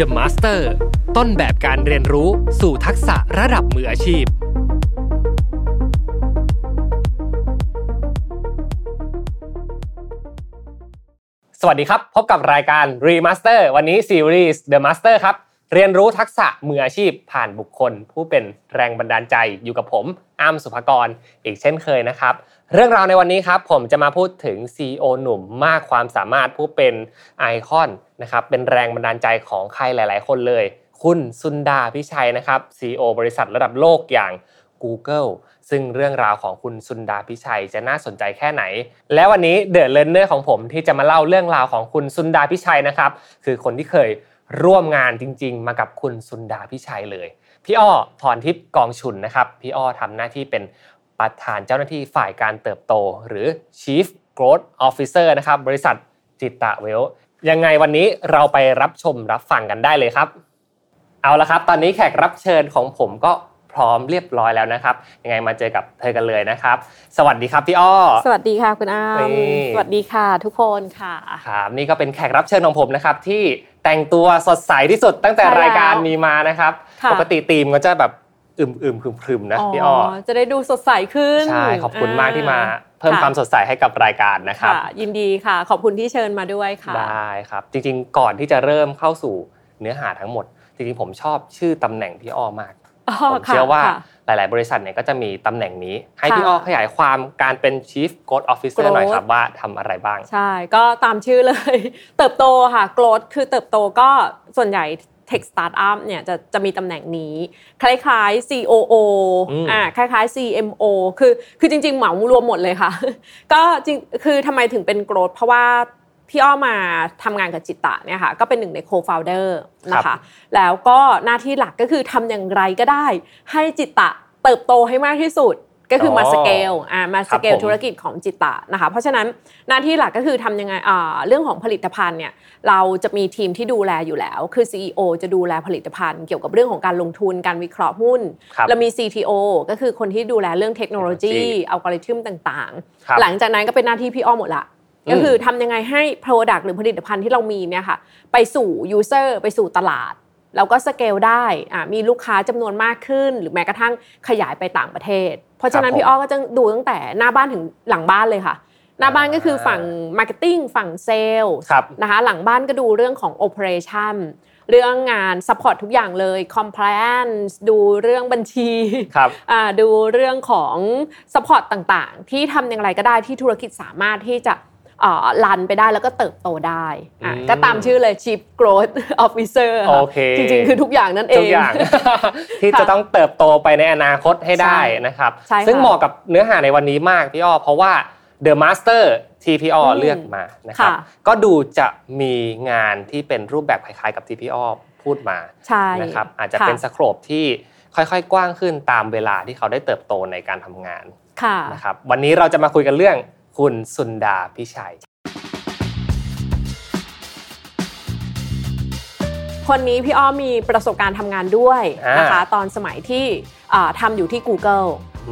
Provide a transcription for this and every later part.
The Master ต้นแบบการเรียนรู้สู่ทักษะระดับมืออาชีพ สวัสดีครับ พบกับรายการ Remaster วันนี้ซีรีส์ The Master ครับ เรียนรู้ทักษะมืออาชีพผ่านบุคคล ผู้เป็นแรงบันดาลใจอยู่กับผมอ้ำสุภกร อีกเช่นเคยนะครับ เรื่องราวในวันนี้ครับผมจะมาพูดถึง CEO หนุ่มมากความสามารถผู้เป็นไอคอนนะครับเป็นแรงบันดาลใจของใครหลาย ๆ คนเลย คุณ Sundar Pichai นะครับ CEO บริษัทระดับโลกอย่าง Google ซึ่งเรื่องราวของคุณ Sundar Pichai จะน่าสนใจแค่ไหน และวันนี้ The Learner ของผมที่จะมาเล่าเรื่องราวของคุณ Sundar Pichai นะครับคือคนที่เคยร่วมงานจริง ๆ มากับคุณ Sundar Pichai เลย พี่อ้อพรทิพย์กองชุนนะครับพี่อ้อทำหน้าที่เป็น ประธานเจ้าหน้าที่ฝ่ายการเติบโต หรือ Chief Growth Officer นะครับบริษัทจิตตะเวลยังไงวันนี้เราไปรับชมรับฟังกันได้เลยครับ เอาละครับ ตอนนี้แขกรับเชิญของผมก็พร้อมเรียบร้อยแล้วนะครับ ยังไงมาเจอกับเธอกันเลยนะครับ สวัสดีครับพี่อ้อ สวัสดีค่ะคุณอ้ามนี่สวัสดีค่ะทุกคนค่ะครับนี่ก็เป็นแขกรับเชิญของผมนะครับที่แต่งตัวสดใสที่สุดตั้งแต่ใช่แล้วรายการมีมานะครับค่ะปกติธีมก็จะแบบ อึมอึมๆพรึมๆนะพี่อ้อจะได้ดูสดใสขึ้น ใช่ ขอบคุณมากที่มา เพิ่มค่ะความสดใสให้กับรายการนะครับค่ะยินดีค่ะ ขอบคุณที่เชิญมาด้วยค่ะ ได้ครับ จริงๆ ก่อนที่จะเริ่มเข้าสู่เนื้อหาทั้งหมด จริงๆ ผมชอบชื่อตำแหน่งพี่อ้อมากอ๋อผมค่ะเชื่อว่าค่ะหลาย ๆ บริษัทเนี่ยก็จะมีตำแหน่งนี้ ให้ค่ะพี่อ้อขยายความการเป็น Chief Growth Officer Growth หน่อยครับว่าทำอะไรบ้าง ใช่ ก็ตามชื่อเลย เติบโตค่ะ growth คือเติบโตก็ส่วนใหญ่ tech startup เนี่ยจะจะมีตำแหน่งนี้ คล้ายๆ COO อืมอ่าคล้ายๆ CMO คือคือจริง ๆ เหมารวมหมดเลยค่ะ ก็จริงคือทำไมถึงเป็น growth เพราะว่าพี่อ้อมาทำงานกับจิตตะเนี่ยค่ะก็เป็นหนึ่งใน co-founder นะคะแล้วก็หน้าที่หลักก็คือทำอย่างไรก็ได้ ให้จิตตะเติบโตให้มากที่สุด ก็คือมาอ๋อสเกลอ่ามาสเกครัลบผมธุรกิจของจิตตะนะคะเพราะฉะนั้นหน้าที่หลักก็คือทำยังไงอ่าเรื่องของผลิตภัณฑ์เนี่ยเราจะมีทีมที่ดูแลอยู่แล้ว คือ CEO จะดูแลผลิตภัณฑ์ เกี่ยวกับเรื่องของการลงทุนการวิเคราะห์หุ้นครับเรามี CTO ก็คือคนที่ดูแลเรื่องเทคโนโลยีเทคโนโลยีอัลกอริทึมต่างครับๆหลังจากนั้นก็เป็นหน้าที่พี่อ้อมหมดละอืมก็คือทำยังไงให้ Product หรือผลิตภัณฑ์ที่เรามีเนี่ยค่ะไปสู่ User ไปสู่ตลาด แล้วก็สเกลได้อ่ามีลูกค้าจำนวนมากขึ้น หรือแม้กระทั่งขยายไปต่างประเทศ เพราะฉะนั้นครับผมพี่อ้อก็จะดูตั้งแต่หน้าบ้านถึงหลังบ้านเลยค่ะหน้าบ้านก็คือฝั่ง Marketing ฝั่งเซลล์ครับนะคะหลังบ้านก็ดูเรื่องของ Operation เรื่องงาน Support ทุกอย่างเลย Compliance ดูเรื่องบัญชีครับอ่าดูเรื่องของ support ต่างๆ ที่ทำอย่างไรก็ได้ที่ธุรกิจสามารถที่จะอ่า รันไปได้แล้วก็เติบโตได้อะอืมก็ตามชื่อเลย Chief Growth Officer โอค่ะเคจริงๆ คือทุกอย่างนั่นเอง ทุกอย่าง ที่ค่ะจะต้องเติบโตไปในอนาคตให้ได้ใช่นะครับใช่ค่ะซึ่งเหมาะกับเนื้อหาในวันนี้มากพี่อ้อเพราะว่า The Master ที่พี่อ้ออืมเลือกมานะครับค่ะก็ดูจะมีงานที่เป็นรูปแบบคล้ายๆ กับที่พี่อ้อพูดมาใช่นะครับอาจจะค่เป็นสโคปที่ค่อยๆ กว้างขึ้นตามเวลาที่เขาได้เติบโตในการทำงานค่ะนะครับวันนี้เราจะมาคุยกันเรื่อง คุณสุนดาพิชัย คนนี้พี่อ้อมีประสบการณ์ทำงานด้วยนะคะตอนสมัยที่อ่าทำอยู่ที่ Google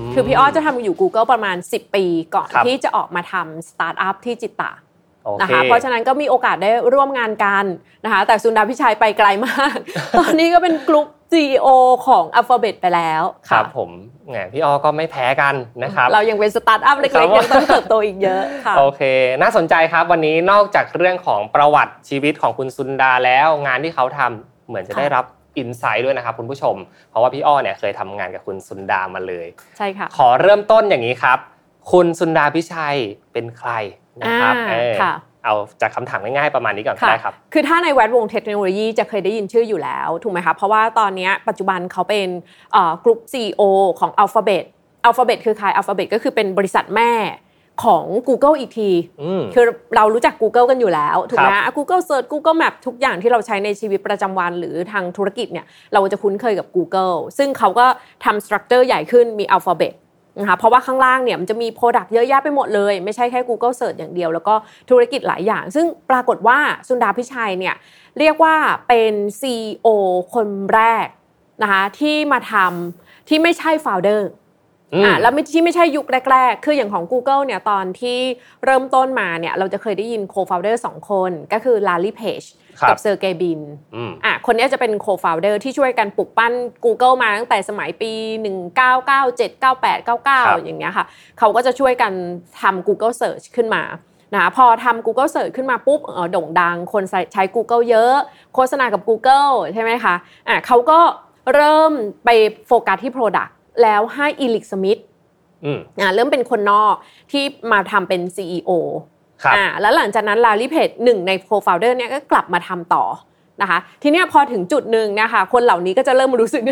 มคือพี่อ้อจะทำอยู่ Google ประมาณ 10 ปี ก่อนครับที่จะออกมาทำสตาร์ทอัพที่ Jitta โอเค นะคะเพราะฉะนั้นก็มีโอกาสได้ร่วมงานกันนะคะแต่ Sundar Pichai ไปไกลมาก ตอนนี้ก็เป็นกลุ่ม CEO ของ Alphabet ไปแล้วค่ะครับผมแหมพี่อ้อก็ไม่แพ้กันนะครับ เรายังเป็นสตาร์ทอัพเล็กๆครับยังต้องเติบโตอีกเยอะค่ะโอเค น่าสนใจครับวันนี้นอกจากเรื่องของประวัติชีวิตของคุณซุนดาแล้วงานที่เขาทำเหมือนจะค่ะได้รับอินไซต์ด้วยนะครับคุณผู้ชม เพราะว่าพี่อ้อเนี่ยเคยทำงานกับคุณซุนดามาเลย ใช่ค่ะ ขอเริ่มต้นอย่างนี้ครับ คุณซุนดาพิชัยเป็นใคร นะครับอ่าเออค่ะเอาจากคำถามง่ายๆประมาณนี้ก่อนก็ค่ะได้ครับ คือถ้าในแวดวงเทคโนโลยีจะเคยได้ยินชื่ออยู่แล้วถูกไหมคะเพราะว่าตอนเนี้ยปัจจุบันเขาเป็นเอ่อกลุ่ม CEO ของ Alphabet Alphabet คือใคร Alphabet ก็คือเป็นบริษัทแม่ของ Google อีกทีอืมคือเรารู้จัก Google กันอยู่แล้วถูกไหมครับฮะ Google Search Google Map ทุกอย่างที่เราใช้ในชีวิตประจำวันหรือทางธุรกิจเนี่ยเราจะคุ้นเคยกับ Google ซึ่งเขาก็ทำสตรัคเจอร์ใหญ่ขึ้นมี Alphabet นะคะเพราะว่าข้างล่างเนี่ยมันจะมี Product เยอะแยะไปหมดเลย ไม่ใช่แค่ Google Search อย่างเดียว แล้วก็ธุรกิจหลายอย่าง ซึ่งปรากฏว่าสุนดาพิชัยเนี่ยเรียกว่าเป็น CEO คนแรกนะคะที่มาทำที่ไม่ใช่ Founder อ่าแล้วที่ไม่ใช่ยุคแรก ๆ คืออย่างของ Google เนี่ยตอนที่เริ่มต้นมาเนี่ยเราจะเคยได้ยิน co-founder สองคนก็คือ Larry Page กับเซอร์เกย์บินอะคนนี้จะเป็น co-founder ที่ช่วยกันปลุกปั้น Google มาตั้งแต่สมัยปี 1997 98 99 อย่างเงี้ยค่ะ เขาก็จะช่วยกันทำ Google Search ขึ้นมานะพอทำ Google Search ขึ้นมาปุ๊บโด่งดัง คนใช้ Google เยอะ โฆษณากับ Google ใช่ไหมคะอะเขาก็เริ่มไปโฟกัสที่ Product แล้วให้อีลิกสมิธอ่าเริ่มเป็นคนนอกที่มาทำเป็น CEO อ่าแล้วหลังจากนั้นลารีเพจหนึ่งในโคฟาวเดอร์เนี่ยก็กลับมาทำต่อนะคะทีนี้พอถึงจุดหนึ่งนะคะคนเหล่านี้ก็จะเริ่มรู้สึก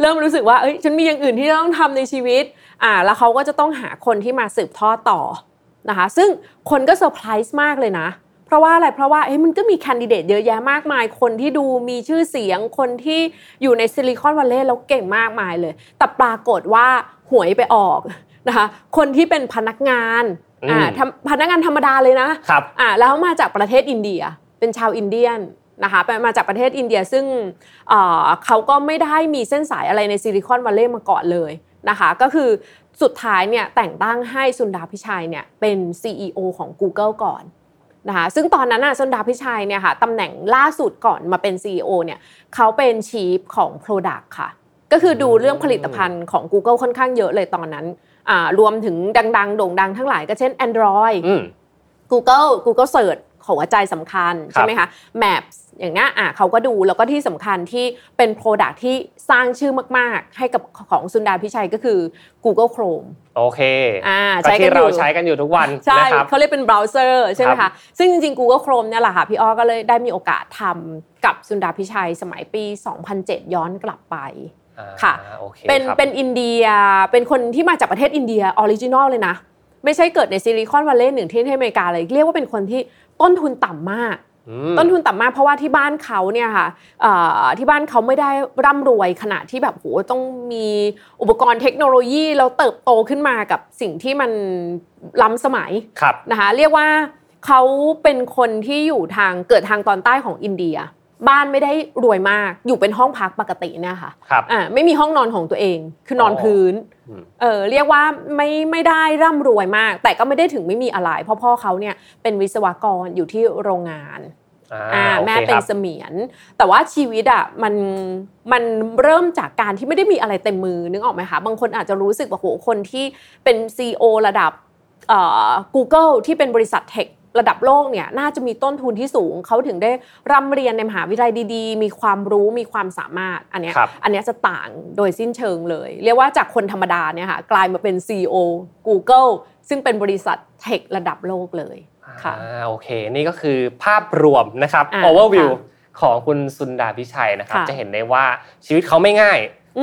เริ่มรู้สึกว่าเอ้ยฉันมีอย่างอื่นที่ต้องทำในชีวิตอ่าแล้วเขาก็จะต้องหาคนที่มาสืบทอดต่อนะคะซึ่งคนก็เซอร์ไพรส์มากเลยนะ เพราะว่าอะไรเพราะว่าเอ้ยมันก็มีแคนดิเดตเยอะแยะมากมาย คนที่ดูมีชื่อเสียงคนที่อยู่ในซิลิคอนวัลเลย์แล้วเก่งมากมายเลย แต่ปรากฏว่าหวยไปออกนะคะคนที่เป็นพนักงาน อ่าพนักงานธรรมดาเลยนะครับอ่าแล้วมาจากประเทศอินเดีย เป็นชาว Indian นะคะมาจากประเทศอินเดียซึ่งเขาก็ไม่ได้มีเส้นสายอะไรในซิลิคอนวัลเลย์มาก่อนเลยนะคะ ก็คือสุดท้ายเนี่ยแต่งตั้งให้สุนดาพิชัยเนี่ยเป็น CEO ของ Google ก่อนนะคะซึ่งตอนนั้นน่ะสุนดาพิชัยเนี่ยค่ะตำแหน่งล่าสุดก่อนมาเป็น CEO เนี่ยเขาเป็น Chief ของ Product ค่ะ ก็คือดูเรื่องผลิตภัณฑ์ของ Google ค่อนข้างเยอะเลยตอนนั้น รวมถึงดัง ๆ โด่งดังทั้งหลายก็เช่น Android Google Google Search ของหัวใจสำคัญใช่ไหมคะ Maps อย่างนี้อะเขาก็ดูแล้วก็ที่สำคัญที่เป็น Product ที่สร้างชื่อมาก ๆ ให้กับของ Sundar Pichai ก็คือ Google Chrome โอเคอ่าใช้กันอยู่เราใช้กันอยู่ทุกวันใช่เขาเรียกเป็นเบราว์เซอร์ใช่ไหมคะ ซึ่งจริง ๆ Google Chrome เนี่ยแหละค่ะ พี่อ้อก็เลยได้มีโอกาสทำกับ Sundar Pichai สมัยปี 2007 ย้อนกลับไป ค่ะเป็นเป็นอินเดียเป็นคนที่มาจากประเทศอินเดีย original เลยนะ ไม่ใช่เกิดในซิลิคอนวัลเลย์หนึ่งที่ที่อเมริกาเลย เรียกว่าเป็นคนที่ต้นทุนต่ำมาก ต้นทุนต่ำมากเพราะว่าที่บ้านเขาเนี่ยค่ะที่บ้านเขาไม่ได้ร่ำรวยขนาดที่แบบโหต้องมีอุปกรณ์เทคโนโลยีเราเติบโตขึ้นมากับสิ่งที่มันล้ำสมัยนะคะเรียกว่าเขาเป็นคนที่อยู่ทางเกิดทางตอนใต้ของอินเดีย บ้านไม่ได้รวยมากอยู่เป็นห้องพักปกติเนี่ยค่ะครับอ่าไม่มีห้องนอนของตัวเอง คือนอนพื้นเออเรียกว่าไม่ไม่ได้ร่ำรวยมาก แต่ก็ไม่ได้ถึงไม่มีอะไร เพราะพ่อเขาเนี่ยเป็นวิศวกรอยู่ที่โรงงานอ่าแม่เป็นเสมียน แต่ว่าชีวิตอะมันมันเริ่มจากการที่ไม่ได้มีอะไรเต็มมือนึกออกไหมคะบางคนอาจจะรู้สึกว่าโหคนที่เป็นซีอระดับเอ่อ Google ที่เป็นบริษัทเทค ระดับโลกเนี่ยน่าจะมีต้นทุนที่สูง เขาถึงได้ร่ำเรียนในมหาวิทยาลัยดีๆ มีความรู้มีความสามารถอันนี้อันนี้จะต่างโดยสิ้นเชิงเลย เรียกว่าจากคนธรรมดาเนี่ยค่ะกลายมาเป็น CEO Google ซึ่งเป็นบริษัทเทคระดับโลกเลยค่ะโอเค นี่ก็คือภาพรวมนะครับ overview ของคุณสุนดาพิชัยนะครับ จะเห็นได้ว่าชีวิตเขาไม่ง่าย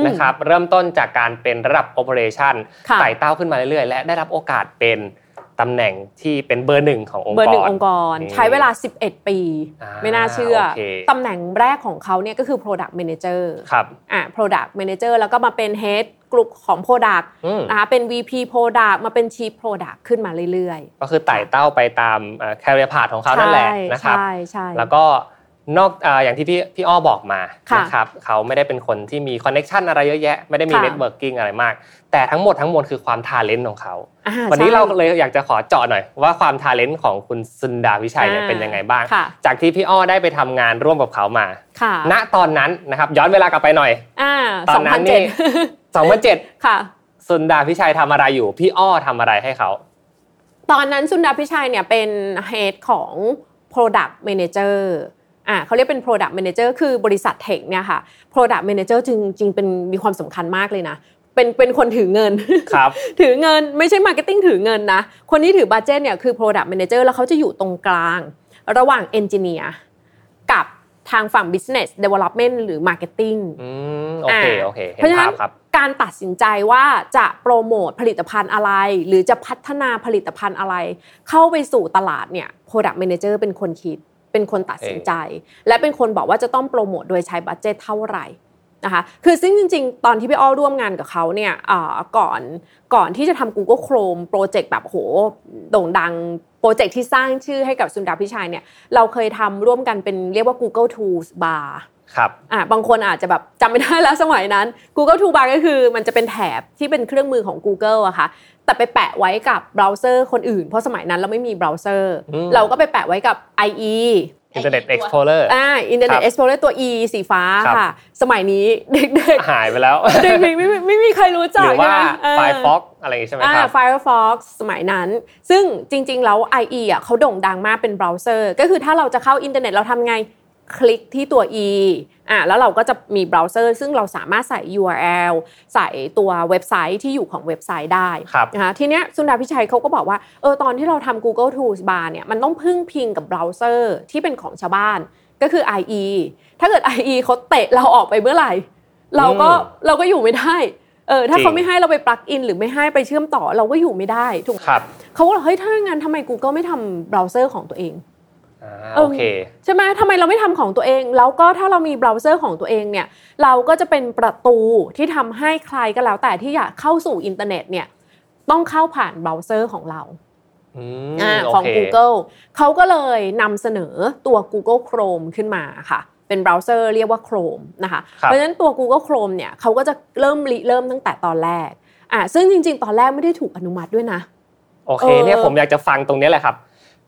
นะครับ เริ่มต้นจากการเป็นระดับ operation ไต่เต้าขึ้นมาเรื่อยๆ และได้รับโอกาสเป็น ตำแหน่งที่เป็นเบอร์หนึ่งขององค์กรเบอร์หนึ่งองค์กร ใช้เวลา 11 ปี ไม่น่าเชื่อ ตำแหน่งแรกของเขาเนี่ยก็คือ product manager ครับอ่า product manager แล้วก็มาเป็น head กลุ่มของ Product นะคะเป็น VP Product มาเป็น Chief Product ขึ้นมาเรื่อยๆ ก็คือไต่เต้าไปตาม career path ของเขานั่นแหละนะครับใช่ใช่แล้วก็ นอกอย่างที่พี่พี่อ้อบอกมานะครับเขาไม่ได้เป็นคนที่มี connection อะไรเยอะแยะ ไม่ได้มี networking อะไรมาก แต่ทั้งหมดทั้งมวลคือความ talent ของเขา วันนี้เราเลยอยากจะขอเจาะหน่อย ว่าความ talent ของคุณ Sundar Pichai เนี่ยเป็นยังไงบ้าง จากที่พี่อ้อได้ไปทำงานร่วมกับเขามา ณตอนนั้นนะครับย้อนเวลากลับไปหน่อยตอนนั้นนี่สองพันเจ็ดค่ะซุนดาพิชัยทำอะไรอยู่ พี่อ้อทำอะไรให้เขา ตอนนั้นซุนดาพิชัยเนี่ยเป็นเฮดของ Product Manager อ่าเขาเรียกเป็น product manager คือบริษัทเทคเนี่ยค่ะ product manager จริงจริงเป็นมีความสำคัญมากเลยนะเป็นเป็นคนถือเงินครับถือเงินไม่ใช่ marketing ถือเงินนะ คนที่ถือ budget เนี่ยคือ product manager แล้วเขาจะอยู่ตรงกลาง ระหว่าง engineer กับทางฝั่ง business development หรือ marketing อืมโอเคโอเคเพราะฉะนั้นการตัดสินใจว่าจะโปรโมทผลิตภัณฑ์อะไร หรือจะพัฒนาผลิตภัณฑ์อะไร เข้าไปสู่ตลาดเนี่ย product manager เป็นคนคิด เป็นคนตัดสินใจ และเป็นคนบอกว่าจะต้องโปรโมทโดยใช้ budget เท่าไหร่นะคะคือซึ่งจริง ๆ ตอนที่พี่อ้อร่วมงานกับเขาเนี่ยก่อนก่อนที่จะทำ Google Chrome โปรเจกต์แบบโหโด่งดังโปรเจกต์ที่สร้างชื่อให้กับ Sundar Pichai เนี่ยเราเคยทำร่วมกันเป็นเรียกว่า Google Toolbar ครับอ่าบางคนอาจจะแบบจำไม่ได้แล้วสมัยนั้น Google Toolbar ก็คือมันจะเป็นแถบที่เป็นเครื่องมือของ Google อะค่ะแต่ไปแปะไว้กับเบราว์เซอร์คนอื่น เพราะสมัยนั้นเราไม่มีเบราว์เซอร์เราก็ไปแปะไว้กับ IE Internet Explorer อ่า Internet Explorer ตัว E สีฟ้าค่ะ สมัยนี้เด็กๆ หายไปแล้ว เด็กๆไม่ไม่มีใครรู้จักหรือว่า Firefox อะไรใช่ไหมครับ Firefox สมัยนั้น ซึ่งจริงๆ แล้ว IE อะเขาโด่งดังมากเป็นเบราว์เซอร์ ก็คือถ้าเราจะเข้าอินเทอร์เน็ตเราทำไง คลิกที่ตัว e อะแล้วเราก็จะมีเบราว์เซอร์ซึ่งเราสามารถใส่ URL ใส่ตัวเว็บไซต์ที่อยู่ของเว็บไซต์ได้นะคะทีเนี้ย Sundar Pichai เขาก็บอกว่าเออตอนที่เราทำ Google Toolbar เนี่ยมันต้องพึ่งพิงกับเบราว์เซอร์ที่เป็นของชาวบ้านก็คือ IE ถ้าเกิด IE เขาเตะเราออกไปเมื่อไหร่ เราก็เราก็อยู่ไม่ได้เออถ้าเขาไม่ให้เราไป plug in หรือไม่ให้ไปเชื่อมต่อเราก็อยู่ไม่ได้ถูกไหมเขาก็บอกเฮ้ยถ้างั้นทำไม Google ไม่ทำเบราว์เซอร์ของตัวเอง โอเคใช่ไหมทำไมเราไม่ทำของตัวเอง แล้วก็ถ้าเรามีเบราว์เซอร์ของตัวเองเนี่ยเราก็จะเป็นประตูที่ทำให้ใครก็แล้วแต่ที่อยากเข้าสู่อินเทอร์เน็ตเนี่ยต้องเข้าผ่านเบราว์เซอร์ของเราของ Google เขาก็เลยนำเสนอตัว Google Chrome ขึ้นมาค่ะ เป็นเบราว์เซอร์เรียกว่า Chrome นะคะเพราะฉะนั้นตัว Google Chrome เนี่ยเขาก็จะเริ่มริเริ่มตั้งแต่ตอนแรกอ่าซึ่งจริง ๆ ตอนแรกไม่ได้ถูกอนุมัติด้วยนะโอเคเนี่ยผมอยากจะฟังตรงนี้แหละครับ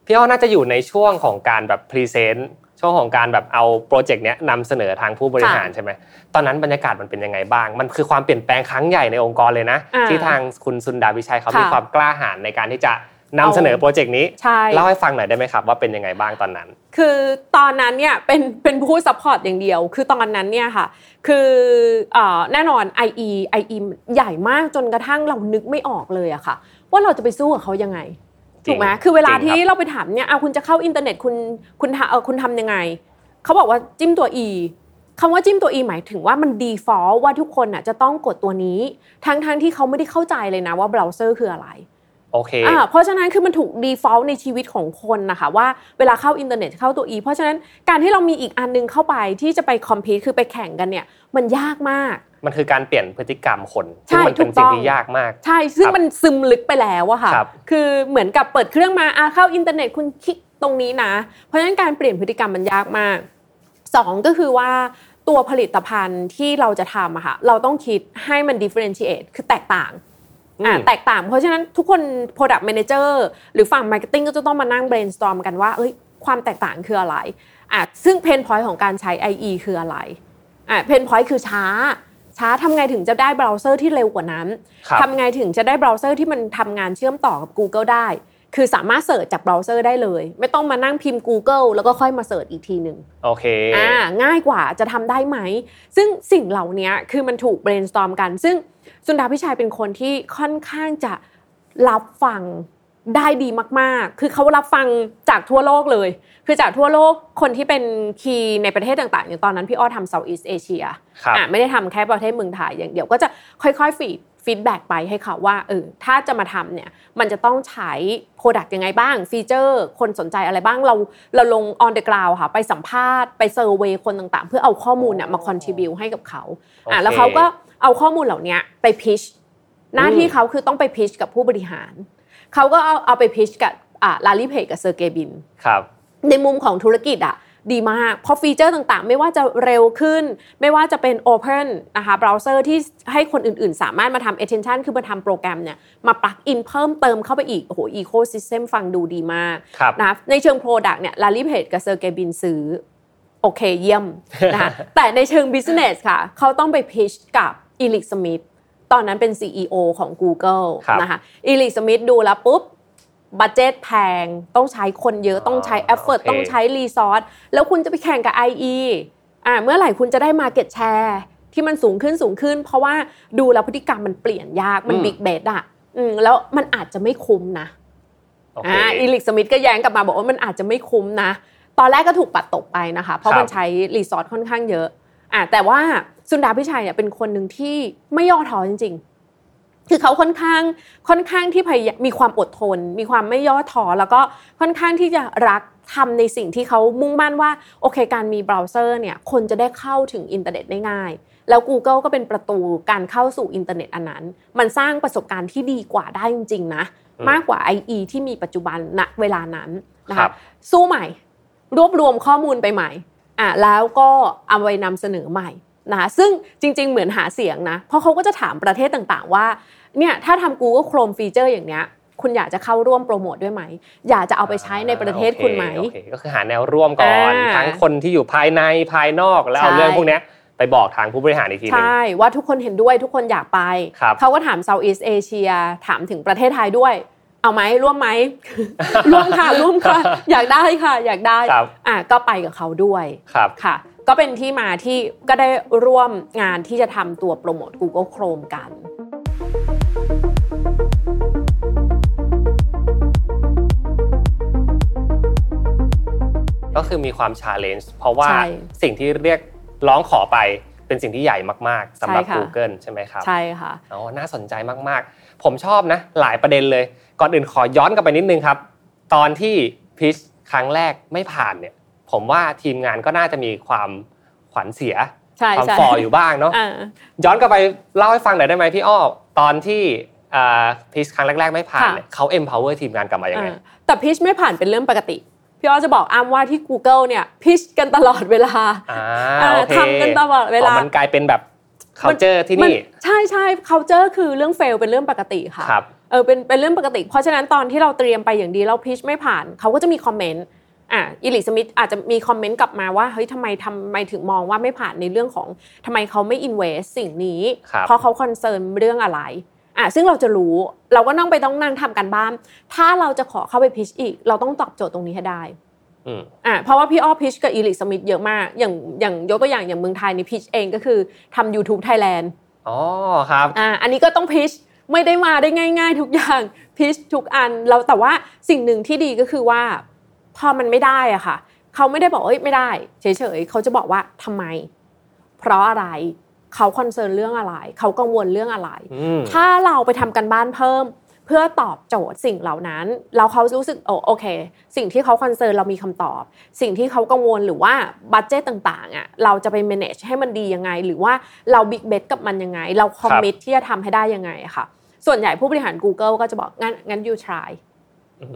พี่อ้อน่าจะอยู่ในช่วงของการแบบ present ช่วงของการแบบเอาโปรเจกต์เนี้ยนำเสนอทางผู้บริหารใช่ไหมตอนนั้นบรรยากาศมันเป็นยังไงบ้าง มันคือความเปลี่ยนแปลงครั้งใหญ่ในองค์กรเลยนะ ที่ทางคุณ Sundar Pichai เขามีความกล้าหาญในการที่จะนำเสนอโปรเจกต์นี้เล่าให้ฟังหน่อยได้ไหมครับ ว่าเป็นยังไงบ้างตอนนั้น คือตอนนั้นเนี่ยเป็นเป็นผู้ support อย่างเดียว คือตอนนั้นเนี่ยค่ะ คือแน่นอน IE IE ใหญ่มากจนกระทั่งเรานึกไม่ออกเลยอะค่ะ ว่าเราจะไปสู้กับเขายังไง ถูกไหมคือเวลาที่เราไปถามเนี่ยเอาคุณจะเข้าอินเทอร์เน็ตคุณคุณเออคุณทำยังไงเขาบอกว่าจิ้มตัว e คำว่าจิ้มตัว e หมายถึงว่ามัน default ว่าทุกคนอะจะต้องกดตัวนี้ ทั้งทั้งที่เขาไม่ได้เข้าใจเลยนะว่าเบราว์เซอร์คืออะไร โอเคอ่าเพราะฉะนั้นคือมันถูก default ในชีวิตของคนนะคะว่าเวลาเข้าอินเทอร์เน็ตเข้าตัว e เพราะฉะนั้นการที่เรามีอีกอันนึงเข้าไปที่จะไป compete คือไปแข่งกันเนี่ยมันยากมากมันคือการเปลี่ยนพฤติกรรมคนซึ่งมันเป็นสิ่งที่ยากมาก ใช่ ซึ่งมันซึมลึกไปแล้วอะค่ะ คือเหมือนกับเปิดเครื่องมาอาเข้าอินเทอร์เน็ตคุณคลิกตรงนี้นะ เพราะฉะนั้นการเปลี่ยนพฤติกรรมมันยากมากสองก็คือว่าตัวผลิตภัณฑ์ที่เราจะทำอะค่ะ เราต้องคิดให้มัน differentiate คือแตกต่าง อ่าแตกต่างเพราะฉะนั้นทุกคน product manager หรือฝั่ง marketing ก็จะต้องมานั่ง brainstorm กันว่าเอ้ยความแตกต่างคืออะไรอะซึ่ง pain point ของการใช้ IE คืออะไรอะ pain point คือช้า ช้าทำไงถึงจะได้เบราว์เซอร์ที่เร็วกว่านั้นทำไงถึงจะได้เบราว์เซอร์ที่มันทำงานเชื่อมต่อกับ Google ได้ คือสามารถ search จากเบราว์เซอร์ได้เลย ไม่ต้องมานั่งพิมพ์ Google แล้วก็ค่อยมา search อีกทีหนึ่งโอเคอ่าง่ายกว่าจะทำได้ไหม ซึ่งสิ่งเหล่านี้คือมันถูก brainstorm กันซึ่ง Sundar Pichai เป็นคนที่ค่อนข้างจะรับฟังได้ดีมาก ๆ คือเขารับฟังจากทั่วโลกเลย คือจากทั่วโลกคนที่เป็น key ในประเทศต่างๆ อย่างตอนนั้นพี่อ้อทำ Southeast Asia อะไม่ได้ทำแค่ประเทศเมืองไทยอย่างเดียวก็จะค่อย ๆ feed feedback ไปให้เขาว่าเออถ้าจะมาทำเนี่ยมันจะต้องใช้ product ยังไงบ้าง ฟีเจอร์ คนสนใจอะไรบ้างเราเราลง on the ground ค่ะ ไปสัมภาษณ์ไป survey คนต่างๆ เพื่อเอาข้อมูลเนี่ยมา contribute ให้กับเขาอะแล้วเขาก็ เอาข้อมูลเหล่านี้ไป pitch หน้าที่เขาคือต้องไป pitch กับผู้บริหาร เขาก็เอาเอาไป pitch กับอ่า Larry Page กับ Sergey Brin ครับในมุมของธุรกิจอะดีมาก เพราะฟีเจอร์ต่างๆ ไม่ว่าจะเร็วขึ้น ไม่ว่าจะเป็น Open นะคะเบราว์เซอร์ที่ให้คนอื่นๆ สามารถมาทำ extension คือมาทำโปรแกรมเนี่ย มา plug-in เพิ่มเติมเข้าไปอีก โอ้โห ecosystem ฟังดูดีมากนะในเชิง Product เนี่ย Larry Page กับ Sergey Brin ซื้อ โอเคเยี่ยมนะคะแต่ในเชิง Business ค่ะ เขาต้องไป pitch กับ Eric Schmidt ตอนนั้นเป็น CEO ของ Google นะคะ Eric Schmidt ดูแล้วปุ๊บ budget แพง ต้องใช้คนเยอะต้องใช้ effort ต้องใช้ resourceแล้วคุณจะไปแข่งกับ IE อ่าเมื่อไหร่คุณจะได้ market share ที่มันสูงขึ้นสูงขึ้น เพราะว่าดูแล้วพฤติกรรมมันเปลี่ยนยากมัน big base อะอืมแล้วมันอาจจะไม่คุ้มนะอ่า Eric Schmidt ก็แย้งกลับมาบอกว่ามันอาจจะไม่คุ้มนะ ตอนแรกก็ถูกปัดตกไปนะคะ เพราะมันใช้ resource ค่อนข้างเยอะ อ่าแต่ว่า Sundar Pichai เนี่ยเป็นคนหนึ่งที่ไม่ย่อท้อจริงคือเขาค่อนข้างค่อนข้างที่พยมีความอดทน มีความไม่ย่อท้อแล้วก็ค่อนข้างที่จะรักทำในสิ่งที่เขามุ่งมั่นว่าโอเคการมีเบราว์เซอร์เนี่ยคนจะได้เข้าถึงอินเทอร์เน็ตได้ง่าย แล้ว Google ก็เป็นประตูการเข้าสู่อินเทอร์เน็ตอันนั้น มันสร้างประสบการณ์ที่ดีกว่าได้จริงๆนะมากกว่า IE ที่มีปัจจุบันณเวลานั้นนะคะครับสู้ใหม่รวบรวมข้อมูลไปใหม่ อะแล้วก็เอาไปนำเสนอใหม่นะคะซึ่งจริง ๆ เหมือนหาเสียงนะ เพราะเขาก็จะถามประเทศต่างๆ ว่าเนี่ยถ้าทำ Google Chrome ฟีเจอร์อย่างเนี้ยคุณอยากจะเข้าร่วมโปรโมทด้วยไหม อยากจะเอาไปใช้ในประเทศคุณไหมโอเคโอเคก็คือหาแนวร่วมก่อนอ่าทั้งคนที่อยู่ภายในภายนอกแล้วเอาใช่เรื่องพวกเนี้ยไปบอกทางผู้บริหารอีกทีหนึงใช่ว่าทุกคนเห็นด้วยทุกคนอยากไปครับเขาก็ถาม Southeast Asia ถามถึงประเทศไทยด้วย เอาไหมร่วมไหมร่วมค่ะร่วมค่ะ อยากได้ค่ะ อยากได้ครับอะก็ไปกับเขาด้วยครับค่ะ ก็เป็นที่มาที่ก็ได้ร่วมงานที่จะทำตัวโปรโมท Google Chrome กันก็คือมีความชาเลนจ์เพราะว่าใช่สิ่งที่เรียกร้องขอไปเป็นสิ่งที่ใหญ่มากๆสำหรับใช่ค่ะ Google ใช่ไหมครับ ใช่ค่ะอ๋อน่าสนใจมากๆ ผมชอบนะ หลายประเด็นเลย ก่อนอื่นขอย้อนกลับไปนิดนึงครับ ตอนที่พิชครั้งแรกไม่ผ่านเนี่ย ผมว่าทีมงานก็น่าจะมีความขวัญเสียใช่ความใช่ฟออยู่บ้างเนาะอ่าย้อนกลับไปเล่าให้ฟังหน่อยได้ไหมพี่อ้อตอนที่พิชครั้งแรก ๆ ไม่ผ่านค่ะเนี่ยเขา empower ทีมงานกลับมายังไงอ่าแต่พิชไม่ผ่านเป็นเรื่องปกติ พี่อ้อจะบอกอ้ำว่าที่ Google เนี่ยพิชกันตลอดเวลาอ่าอ่าโอเคทำกันตลอดเวลาอ๋อมันกลายเป็นแบบ culture ที่มันี่ใช่ใช่ culture คือเรื่อง fail เป็นเรื่องปกติค่ะครับเออเป็นเป็นเรื่องปกติ เพราะฉะนั้นตอนที่เราเตรียมไปอย่างดีเรา pitch ไม่ผ่านเขาก็จะมีคอมเมนต์อะ Eric Schmidt อาจจะมีคอมเมนต์กลับมาว่าเฮ้ยทำไมทำไมถึงมองว่าไม่ผ่านในเรื่องของทำไมเขาไม่ invest สิ่งนี้ครับเพราะเขา concern เรื่องอะไรอะซึ่งเราจะรู้เราก็ต้องไปต้องนั่งทำการบ้าน ถ้าเราจะขอเข้าไป pitch อีก เราต้องตอบโจทย์ตรงนี้ให้ได้ อืมอะเพราะว่าพี่อ้อ pitch กับ Eric Schmidt เยอะมาก อย่างอย่างยกตัวอย่างอย่างเมืองไทยใน pitch เองก็คือทำ YouTube Thailand อ๋อครับอ่าอันนี้ก็ต้อง pitch ไม่ได้มาได้ง่าย ๆ ทุกอย่าง pitch ทุกอันเราแต่ว่าสิ่งหนึ่งที่ดีก็คือว่าพอมันไม่ได้อะค่ะ เขาไม่ได้บอกเอ้ยไม่ได้เฉยๆเขาจะบอกว่าทำไม เพราะอะไรเขา concern เรื่องอะไร เขากังวลเรื่องอะไรอืมถ้าเราไปทำการบ้านเพิ่มเพื่อตอบโจทย์สิ่งเหล่านั้นแล้วเขารู้สึกโอโอเค สิ่งที่เขา concern เรามีคำตอบ สิ่งที่เขากังวลหรือว่าบัตเจตต่างๆอะเราจะไป manage ให้มันดียังไง หรือว่าเราบิ๊กเบ t กับมันยังไง เราคอมมิตที่จะทำให้ได้ยังไงอะค่ะ ส่วนใหญ่ผู้บริหาร Google ก็จะบอกงั้นงั้น you try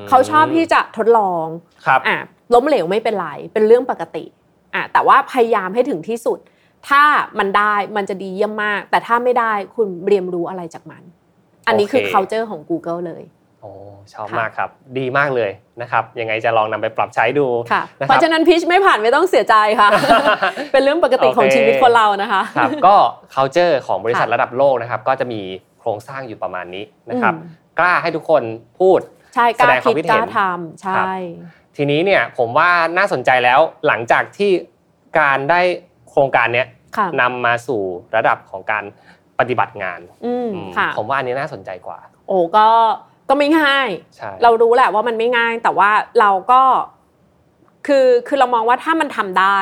เขาชอบที่จะทดลองครับอะล้มเหลวไม่เป็นไรเป็นเรื่องปกติอะแต่ว่าพยายามให้ถึงที่สุด ถ้ามันได้มันจะดีเยี่ยมมาก แต่ถ้าไม่ได้คุณเรียนรู้อะไรจากมัน อันนี้คือโอเค culture ของ Google เลยโอ้ชอบค่ะมากครับ ดีมากเลยนะครับยังไงจะลองนำไปปรับใช้ดูค่ะนะคเพรับราะฉะนั้นพิชไม่ผ่านไม่ต้องเสียใจค่ะ เป็นเรื่องปกติของโอเคชีวิตคนเรานะคะครับก็ culture ของบริษัทค่ะระดับโลกนะครับ ก็จะมีโครงสร้างอยู่ประมาณนี้นะครับอืมกล้าให้ทุกคนพูดใช่กล้าแสดงความคิดคิดเห็กนล้าทำใช่ ทีนี้เนี่ยผมว่าน่าสนใจแล้วหลังจากที่การได้โครงการเนี้ยค่ะนำมาสู่ระดับของการ ปฏิบัติงานอืมอืมค่ะผมว่าอันนี้น่าสนใจกว่า โอ้ก็ก็ไม่ง่ายใช่เรารู้แหละว่ามันไม่ง่าย แต่ว่าเราก็คือคือเรามองว่าถ้ามันทำได้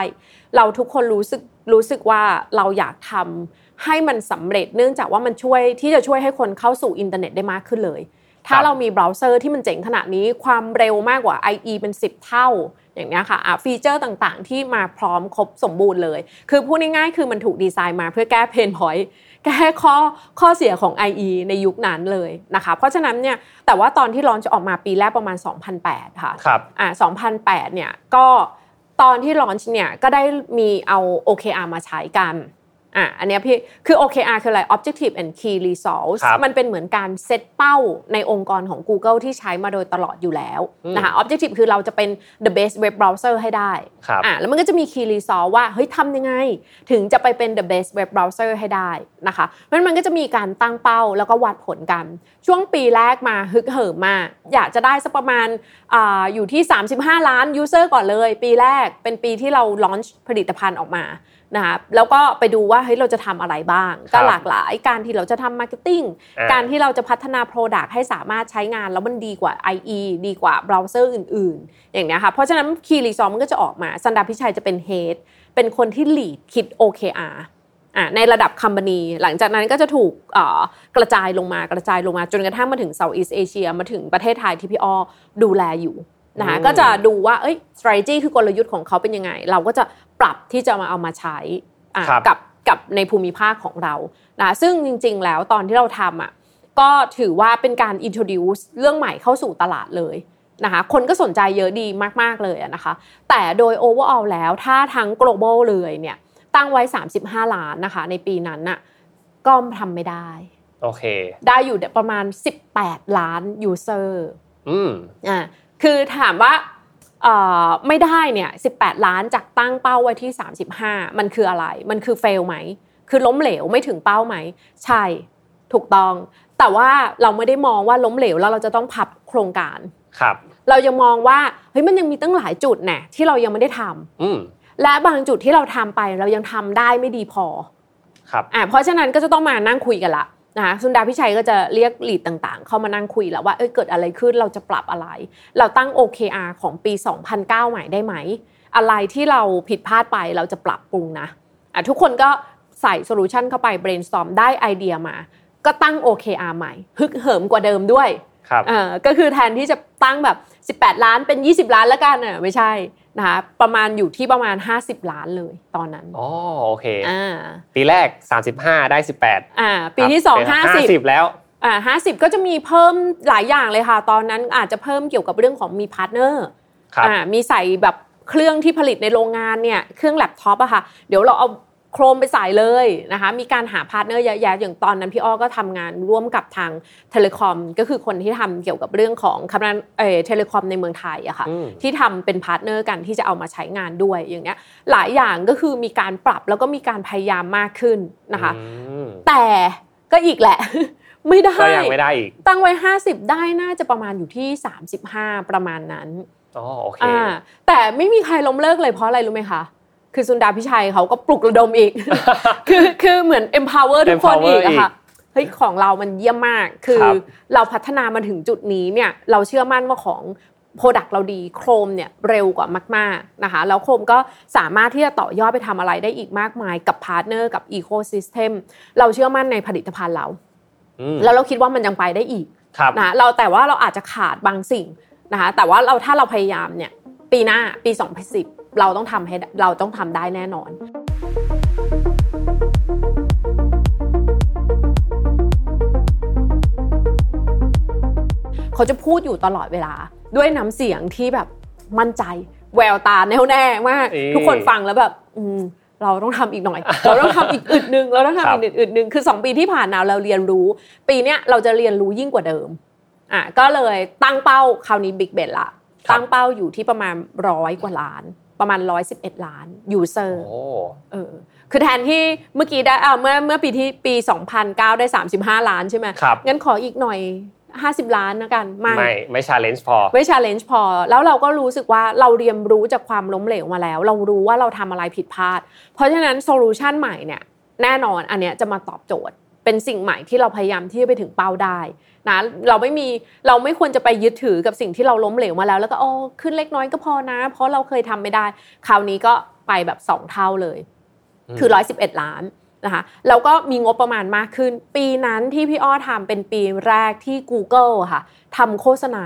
เราทุกคนรู้สึกรู้สึกว่าเราอยากทำให้มันสำเร็จเนื่องจากว่ามันช่วยที่จะช่วยให้คนเข้าสู่อินเทอร์เน็ตได้มากขึ้นเลย ถ้าเรามีเบราว์เซอร์ที่มันเจ๋งขนาดนี้ความเร็วมากกว่า IE เป็น 10 เท่าอย่างเนี้ยค่ะอะฟีเจอร์ต่างๆ ที่มาพร้อมครบสมบูรณ์เลย คือพูดง่ายๆคือมันถูกดีไซน์มาเพื่อแก้เพนพอยต์ แก้ข้อข้อเสียของ IE ในยุคนั้นเลยนะคะ เพราะฉะนั้นเนี่ยแต่ว่าตอนที่ลอนจะออกมาปีแรกประมาณ 2008 ค่ะครับอ่า2008 เนี่ยก็ตอนที่ลอนช์เนี่ยก็ได้มีเอา OKR มาใช้กัน อะอันเนี้ยพี่คือ OKR คืออะไร Objective and Key Results ครับมันเป็นเหมือนการเซตเป้าในองค์กรของ Google ที่ใช้มาโดยตลอดอยู่แล้วอืมนะคะ Objective คือเราจะเป็น the best web browser ให้ได้ครับอะแล้วมันก็จะมี key result ว่าเฮ้ยทำยังไง ถึงจะไปเป็น the best web browser ให้ได้นะคะเพราะฉะนั้นมันก็จะมีการตั้งเป้าแล้วก็วัดผลกัน ช่วงปีแรกมาฮึกเหิมมากอยากจะได้สักประมาณอาอยู่ที่ 35 ล้าน user ก่อนเลย ปีแรกเป็นปีที่เรา launch ผลิตภัณฑ์ออกมา นะคะแล้วก็ไปดูว่าเฮ้ยเราจะทำอะไรบ้าง ก็ครับหลากหลายการที่เราจะทำ marketing อ่าการที่เราจะพัฒนา Product ให้สามารถใช้งานแล้วมันดีกว่า IE ดีกว่าเบราว์เซอร์อื่น ๆ อย่างเนี้ยค่ะเพราะฉะนั้นคีรีซอมมันก็จะออกมาสันดาพิชัยจะเป็น Head เป็นคนที่ lead คิด OKR อะในระดับคัม p านีหลังจากนั้นก็จะถูกเอ่อกระจายลงมากระจายลงมาจนกระทั่งมาถึง Southeast Asia มาถึงประเทศไทยที่พี่อ้อดูแลอยู่นะคะอืมก็จะดูว่าเอ้ย strategy คือกลยุทธ์ของเขาเป็นยังไง เราก็จะ ปรับที่จะมาเอามาใช้อะครับกับกับในภูมิภาคของเรานะซึ่งจริง ๆ แล้วตอนที่เราทำอะก็ถือว่าเป็นการ introduce เรื่องใหม่เข้าสู่ตลาดเลยนะคะคนก็สนใจเยอะดีมากๆเลยนะคะ แต่โดย overall แล้วถ้าทั้ง global เลยเนี่ยตั้งไว้ 35 ล้านนะคะในปีนั้นน่ะก็ทำไม่ได้โอเค ได้อยู่ประมาณ 18 ล้าน user อืมอ่าคือถามว่า ไม่ได้เนี่ย18 ล้านจากตั้งเป้าไว้ที่ 35 มันคืออะไร มันคือเฟลไหม คือล้มเหลวไม่ถึงเป้าไหม ใช่ ถูกต้อง แต่ว่าเราไม่ได้มองว่าล้มเหลวแล้วเราจะต้องพับโครงการ ครับ เรายังมองว่า เฮ้ย มันยังมีตั้งหลายจุดแน่ที่เรายังไม่ได้ทำอืมและบางจุดที่เราทำไปเรายังทำได้ไม่ดีพอ ครับ อ่าเพราะฉะนั้นก็จะต้องมานั่งคุยกันละ นะคะสุนดาพิชัยก็จะเรียกลีดต่างๆ เข้ามานั่งคุยแล้วว่าเอ้ยเกิดอะไรขึ้นเราจะปรับอะไร เราตั้ง OKR ของปี 2009 ใหม่ได้ไหม อะไรที่เราผิดพลาดไปเราจะปรับปรุงนะอะทุกคนก็ใส่ solution เข้าไป brainstorm ได้ไอเดียมา ก็ตั้ง OKR ใหม่ฮึกเหิมกว่าเดิมด้วย ครับอ่าก็คือแทนที่จะตั้งแบบ 18 ล้านเป็น 20 ล้านแล้วกันน่ะไม่ใช่นะคะประมาณอยู่ที่ประมาณ 50 ล้านเลยตอนนั้นอ๋อโอเคอ่าปีแรก 35 ได้ 18อ่าปีที่สองห้าสิบ50 แล้วอ่าห้าสิบก็จะมีเพิ่มหลายอย่างเลยค่ะ ตอนนั้นอาจจะเพิ่มเกี่ยวกับเรื่องของมี partnerครับอ่ามีใส่แบบเครื่องที่ผลิตในโรงงานเนี่ยเครื่องแล็ปท็อปอะค่ะ เดี๋ยวเราเอา Chrome ไปใส่เลยนะคะ มีการหา partner เยอะแยะอย่างตอนนั้นพี่อ้อก็ทำงานร่วมกับทาง telecom ก็คือคนที่ทำเกี่ยวกับเรื่องของ communication เอ telecom ในเมืองไทยอะค่ะอืมที่ทำเป็น partner กันที่จะเอามาใช้งานด้วยอย่างเงี้ยหลายอย่างก็คือมีการปรับแล้วก็มีการพยายามมากขึ้นนะคะอืมแต่ก็อีกแหละไม่ได้ก็ยังไม่ได้อีกตั้งไว้ 50 ได้น่าจะประมาณอยู่ที่ 35 ประมาณนั้นอ๋อโอเคอ่าแต่ไม่มีใครล้มเลิกเลยเพราะอะไรรู้ไหมคะ คือ Sundar Pichai เขาก็ปลุกระดมอีก คือคือเหมือน empower ทุกคน empower อีกอะค่ะอีกเฮ้ยของเรามันเยี่ยมมาก คือครับเราพัฒนามาถึงจุดนี้เนี่ยเราเชื่อมั่นว่าของ product เราดี Chrome เนี่ยเร็วกว่ามาก ๆนะคะ แล้ว Chrome ก็สามารถที่จะต่อยอดไปทำอะไรได้อีกมากมายกับ partner กับ ecosystemเราเชื่อมั่นในผลิตภัณฑ์เราอืมแล้วเราคิดว่ามันยังไปได้อีกครับนะเราแต่ว่าเราอาจจะขาดบางสิ่งนะคะแต่ว่าเราถ้าเราพยายามเนี่ยปีหน้าปี 2010 เราต้องทำให้เราต้องทำได้แน่นอน เขาจะพูดอยู่ตลอดเวลา ด้วยน้ำเสียงที่แบบมั่นใจ แววตาแน่วแน่มากเอ๊ะทุกคนฟังแล้วแบบ อืมเราต้องทำอีกหน่อย เราต้องทำอีกอึดหนึ่งเราต้องครัทำบอีกอึดหนึ่งคือ 2 ปีที่ผ่านมาเราเรียนรู้ ปีเนี้ยเราจะเรียนรู้ยิ่งกว่าเดิม อะก็เลยตั้งเป้าคราวนี้บิ๊กเบ t ละ ตั้งเป้าอยู่ที่ประมาณร้อยกว่าล้าน ประมาณ 111 ล้านยูเซอร์โอ้เออคือแทนที่เมื่อกี้ได้อ่าเมื่อเมื่อปีที่ปี 2009 ได้ 35 ล้านใช่ไหมครับงั้นขออีกหน่อย 50 ล้านนะกันไม่ไม่ไม่ชาเลนจ์พอไม่ challenge พอ แล้วเราก็รู้สึกว่าเราเรียนรู้จากความล้มเหลวมาแล้ว เรารู้ว่าเราทำอะไรผิดพลาด เพราะฉะนั้นโซลูชันใหม่เนี่ยแน่นอนอันเนี้ยจะมาตอบโจทย์เป็นสิ่งใหม่ที่เราพยายามที่จะไปถึงเป้าได้ นะเราไม่มีเราไม่ควรจะไปยึดถือกับสิ่งที่เราล้มเหลวมาแล้ว แล้วก็โอ้ขึ้นเล็กน้อยก็พอนะ เพราะเราเคยทำไม่ได้ คราวนี้ก็ไปแบบ 2 เท่าเลย คือ 111 ล้านนะคะแล้วก็มีงบประมาณมากขึ้น ปีนั้นที่พี่อ้อทำเป็นปีแรกที่ Google อะค่ะทำโฆษณา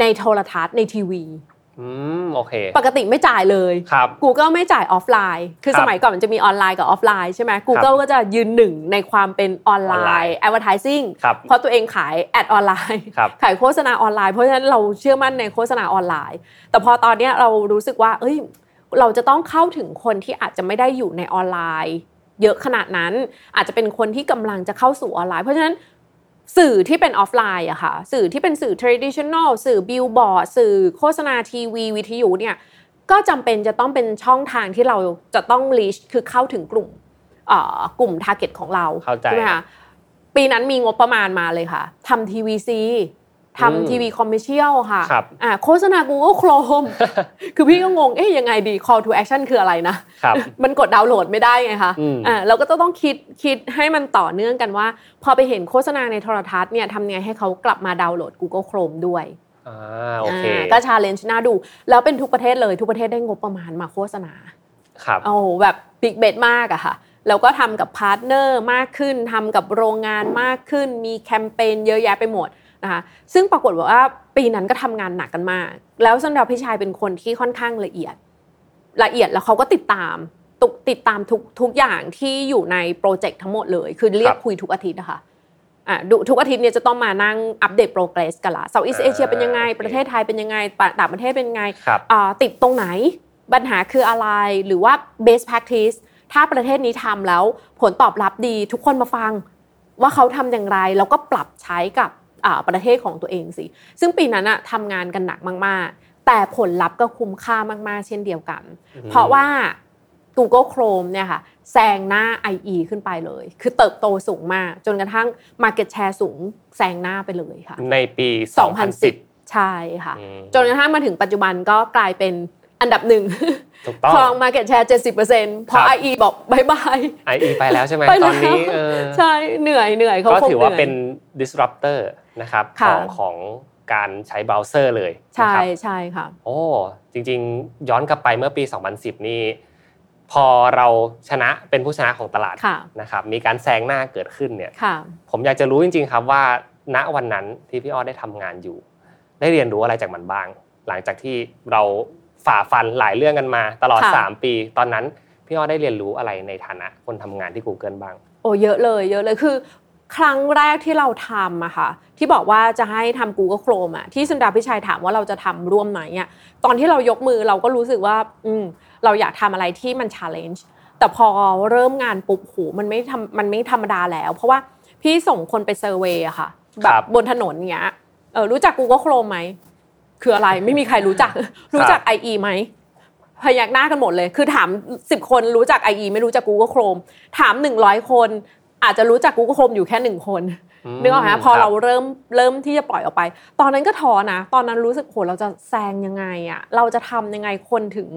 ในโทรทัศน์ในทีวี อืมโอเค ปกติไม่จ่ายเลยครับ Google ไม่จ่ายออฟไลน์ คือครับสมัยก่อนมันจะมีออนไลน์กับออฟไลน์ใช่ไหม Google ก็จะยืนหนึ่งในความเป็นออนไลน์น์ advertising ครับเพราะตัวเองขาย ad ออนไลน์ครับขายโฆษณาออนไลน์เพราะฉะนั้นเราเชื่อมั่นในโฆษณาออนไลน์ แต่พอตอนเนี้ยเรารู้สึกว่าเอ้ยเราจะต้องเข้าถึงคนที่อาจจะไม่ได้อยู่ในออนไลน์ เยอะขนาดนั้นอาจจะเป็นคนที่กำลังจะเข้าสู่ออนไลน์ เพราะฉะนั้น สื่อที่เป็นออฟไลน์อะค่ะ สื่อที่เป็นสื่อ traditional สื่อบิลบอร์ดสื่อโฆษณาทีวี วิทยุเนี่ยก็จำเป็นจะต้องเป็นช่องทางที่เราจะต้อง reach คือเข้าถึงกลุ่มเอ่อกลุ่ม target ของเราเข้าใจใช่ไหมคะปีนั้นมีงบประมาณมาเลยค่ะทำ TVC อืม ทำทีวี commercial ค่ะครับอ่าโฆษณา Google Chrome คือพี่ก็งง เอ๊ยยังไงดี call to action คืออะไรนะครับมันกดดาวน์โหลดไม่ได้ไงคะอืมอ่าเราก็ต้องคิดคิดให้มันต่อเนื่องกันว่า พอไปเห็นโฆษณาในโทรทัศน์เนี่ยทำไงให้เขากลับมาดาวน์โหลด Google Chrome ด้วยอ่าโอเคอ่าก็ชาเลนจ์น่าดู แล้วเป็นทุกประเทศเลยทุกประเทศได้งบประมาณมาโฆษณาครับโอ้โหแบบบิ๊กเบ t มากอะค่ะแล้วก็ทำกับพาร์ทเนอร์มากขึ้นทำกับโรงงานมากขึ้น มีแคมเปญเยอะแยะไปหมด นะคะซึ่งปรากฏว่าปีนั้นก็ทำงานหนักกันมาก แล้ว Sundar Pichai เป็นคนที่ค่อนข้างละเอียด ละเอียดแล้วเขาก็ติดตามตุกติดตามทุกทุกอย่างที่อยู่ในโปรเจกต์ทั้งหมดเลย คือเรียกครับคุยทุกอาทิตย์นะคะอะดูทุกอาทิตย์เนี่ยจะต้องมานั่งอัปเดต progress กันละ Southeast Asia เป็นยังไง ประเทศไทยเป็นยังไงต่างประเทศเป็นยังไงครับอ่าติดตรงไหนปัญหาคืออะไรหรือว่า best practice ถ้าประเทศนี้ทำแล้วผลตอบรับดีทุกคนมาฟัง ว่าเขาทำอย่างไร แล้วก็ปรับใช้กับอ่า ประเทศของตัวเองสิ ซึ่งปีนั้นอะทำงานกันหนักมาก ๆ แต่ผลลัพธ์ก็คุ้มค่ามาก ๆ เช่นเดียวกัน เพราะว่า Google Chrome เนี่ยค่ะแซงหน้า IE ขึ้นไปเลย คือเติบโตสูงมาก จนกระทั่ง Market Share สูงแซงหน้าไปเลยค่ะ ในปี 2010 ใช่ค่ะอืมจนกระทั่งมาถึงปัจจุบันก็กลายเป็นอันดับหนึ่งถูกต้องครอง Market Share 70%พอครับ IE บอกบายบาย IE ไปแล้วใช่ไหมไปตแล้อวนนี้เออใช่เหนื่อยเหนื่อยเขาก็คงถือว่าหยเป็น disruptor นะครับขค่ะองของการใช้เบราว์เซอร์เลยใช่นะครับใช่ค่ะโอ้จริงๆ ย้อนกลับไปเมื่อปี 2010 นี่พอเราชนะเป็นผู้ชนะของตลาดค่ะนะครับมีการแซงหน้าเกิดขึ้นเนี่ยค่ะผมอยากจะรู้จริง ๆ ครับว่าณวันนั้นที่พี่อ้อได้ทำงานอยู่ ได้เรียนรู้อะไรจากมันบ้าง หลังจากที่เราฝ่าฟันหลายเรื่องกันมา ตลอดค่ะ3ปี ตอนนั้นพี่อ้อได้เรียนรู้อะไรในฐานะคนทำงานที่ Google บ้างโอ้เยอะเลยเยอะเลยคือ ครั้งแรกที่เราทำอะค่ะที่บอกว่าจะให้ทำ Google Chrome อะที่สุนดาพิชัยถามว่าเราจะทำร่วมไหนอะตอนที่เรายกมือเราก็รู้สึกว่าอืมเราอยากทำอะไรที่มัน challenge แต่พอเริ่มงานปุ๊บโหมันไม่ทำมันไม่ธรรมดาแล้ว เพราะว่าพี่ส่งคนไปเซอร์เวยอะค่ะแบครับบบนถนนเงี้ยเออรู้จัก Google Chrome ไหมคืออะไรไม่มีใครรู้จักรู้จัก IE ไหมพยักหน้ากันหมดเลย คือถาม 10 คนรู้จัก IE ไม่รู้จัก Google Chrome ถาม 100 คน อาจจะรู้จัก Google Chrome อยู่แค่หนึ่งคนมนึกออกไหมพอคบเราเริ่มเริ่มที่จะปล่อยออกไป ตอนนั้นก็ท้อนะ ตอนนั้นรู้สึกโหเราจะแซงยังไงอะเราจะทำยังไงคนถึง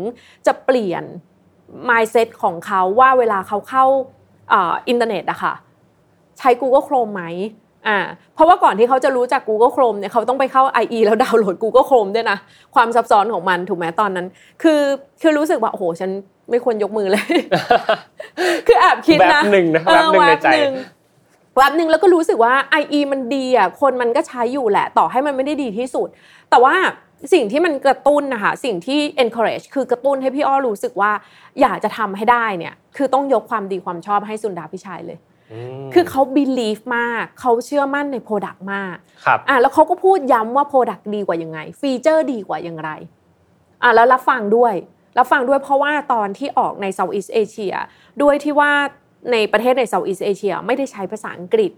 จะเปลี่ยน mindset ของเขาว่าเวลาเขาเข้าเอ่ออินเทอร์เน็ตอะค่ะ ใช้ Google Chrome ไหมอ่าเพราะว่าก่อนที่เขาจะรู้จัก Google Chrome เนี่ยเขาต้องไปเข้า IE แล้วดาวน์โหลด Google Chrome ด้วยนะ ความซับซ้อนของมันถูกไหมตอนนั้น คือคือรู้สึกว่าโอ้โหฉัน ไม่ควรยกมือเลย คือแอบคิดนะแวบหนึ่งนะเออแวบหนึ่งในใจแวบหนึ่งแวบหนึ่งแล้วก็รู้สึกว่า IE มันดีอะคนมันก็ใช้อยู่แหละ ต่อให้มันไม่ได้ดีที่สุด แต่ว่าสิ่งที่มันกระตุ้นนะคะสิ่งที่ encourage คือกระตุ้นให้พี่อ้อรู้สึกว่า อยากจะทำให้ได้เนี่ยคือต้องยกความดีความชอบให้สุนดาพิชัยเลยมคือเขา believe มากเขาเชื่อมั่นใน Product มากครับอะแล้วเขาก็พูดย้ำว่า Product ดีกว่ายังไง ฟีเจอร์ดีกว่าอย่างไรอะแล้วรับฟังด้วย รับฟังด้วยเพราะว่าตอนที่ออกใน Southeast Asia ด้วยที่ว่าในประเทศใน Southeast Asia ไม่ได้ใช้ภาษาอังกฤษ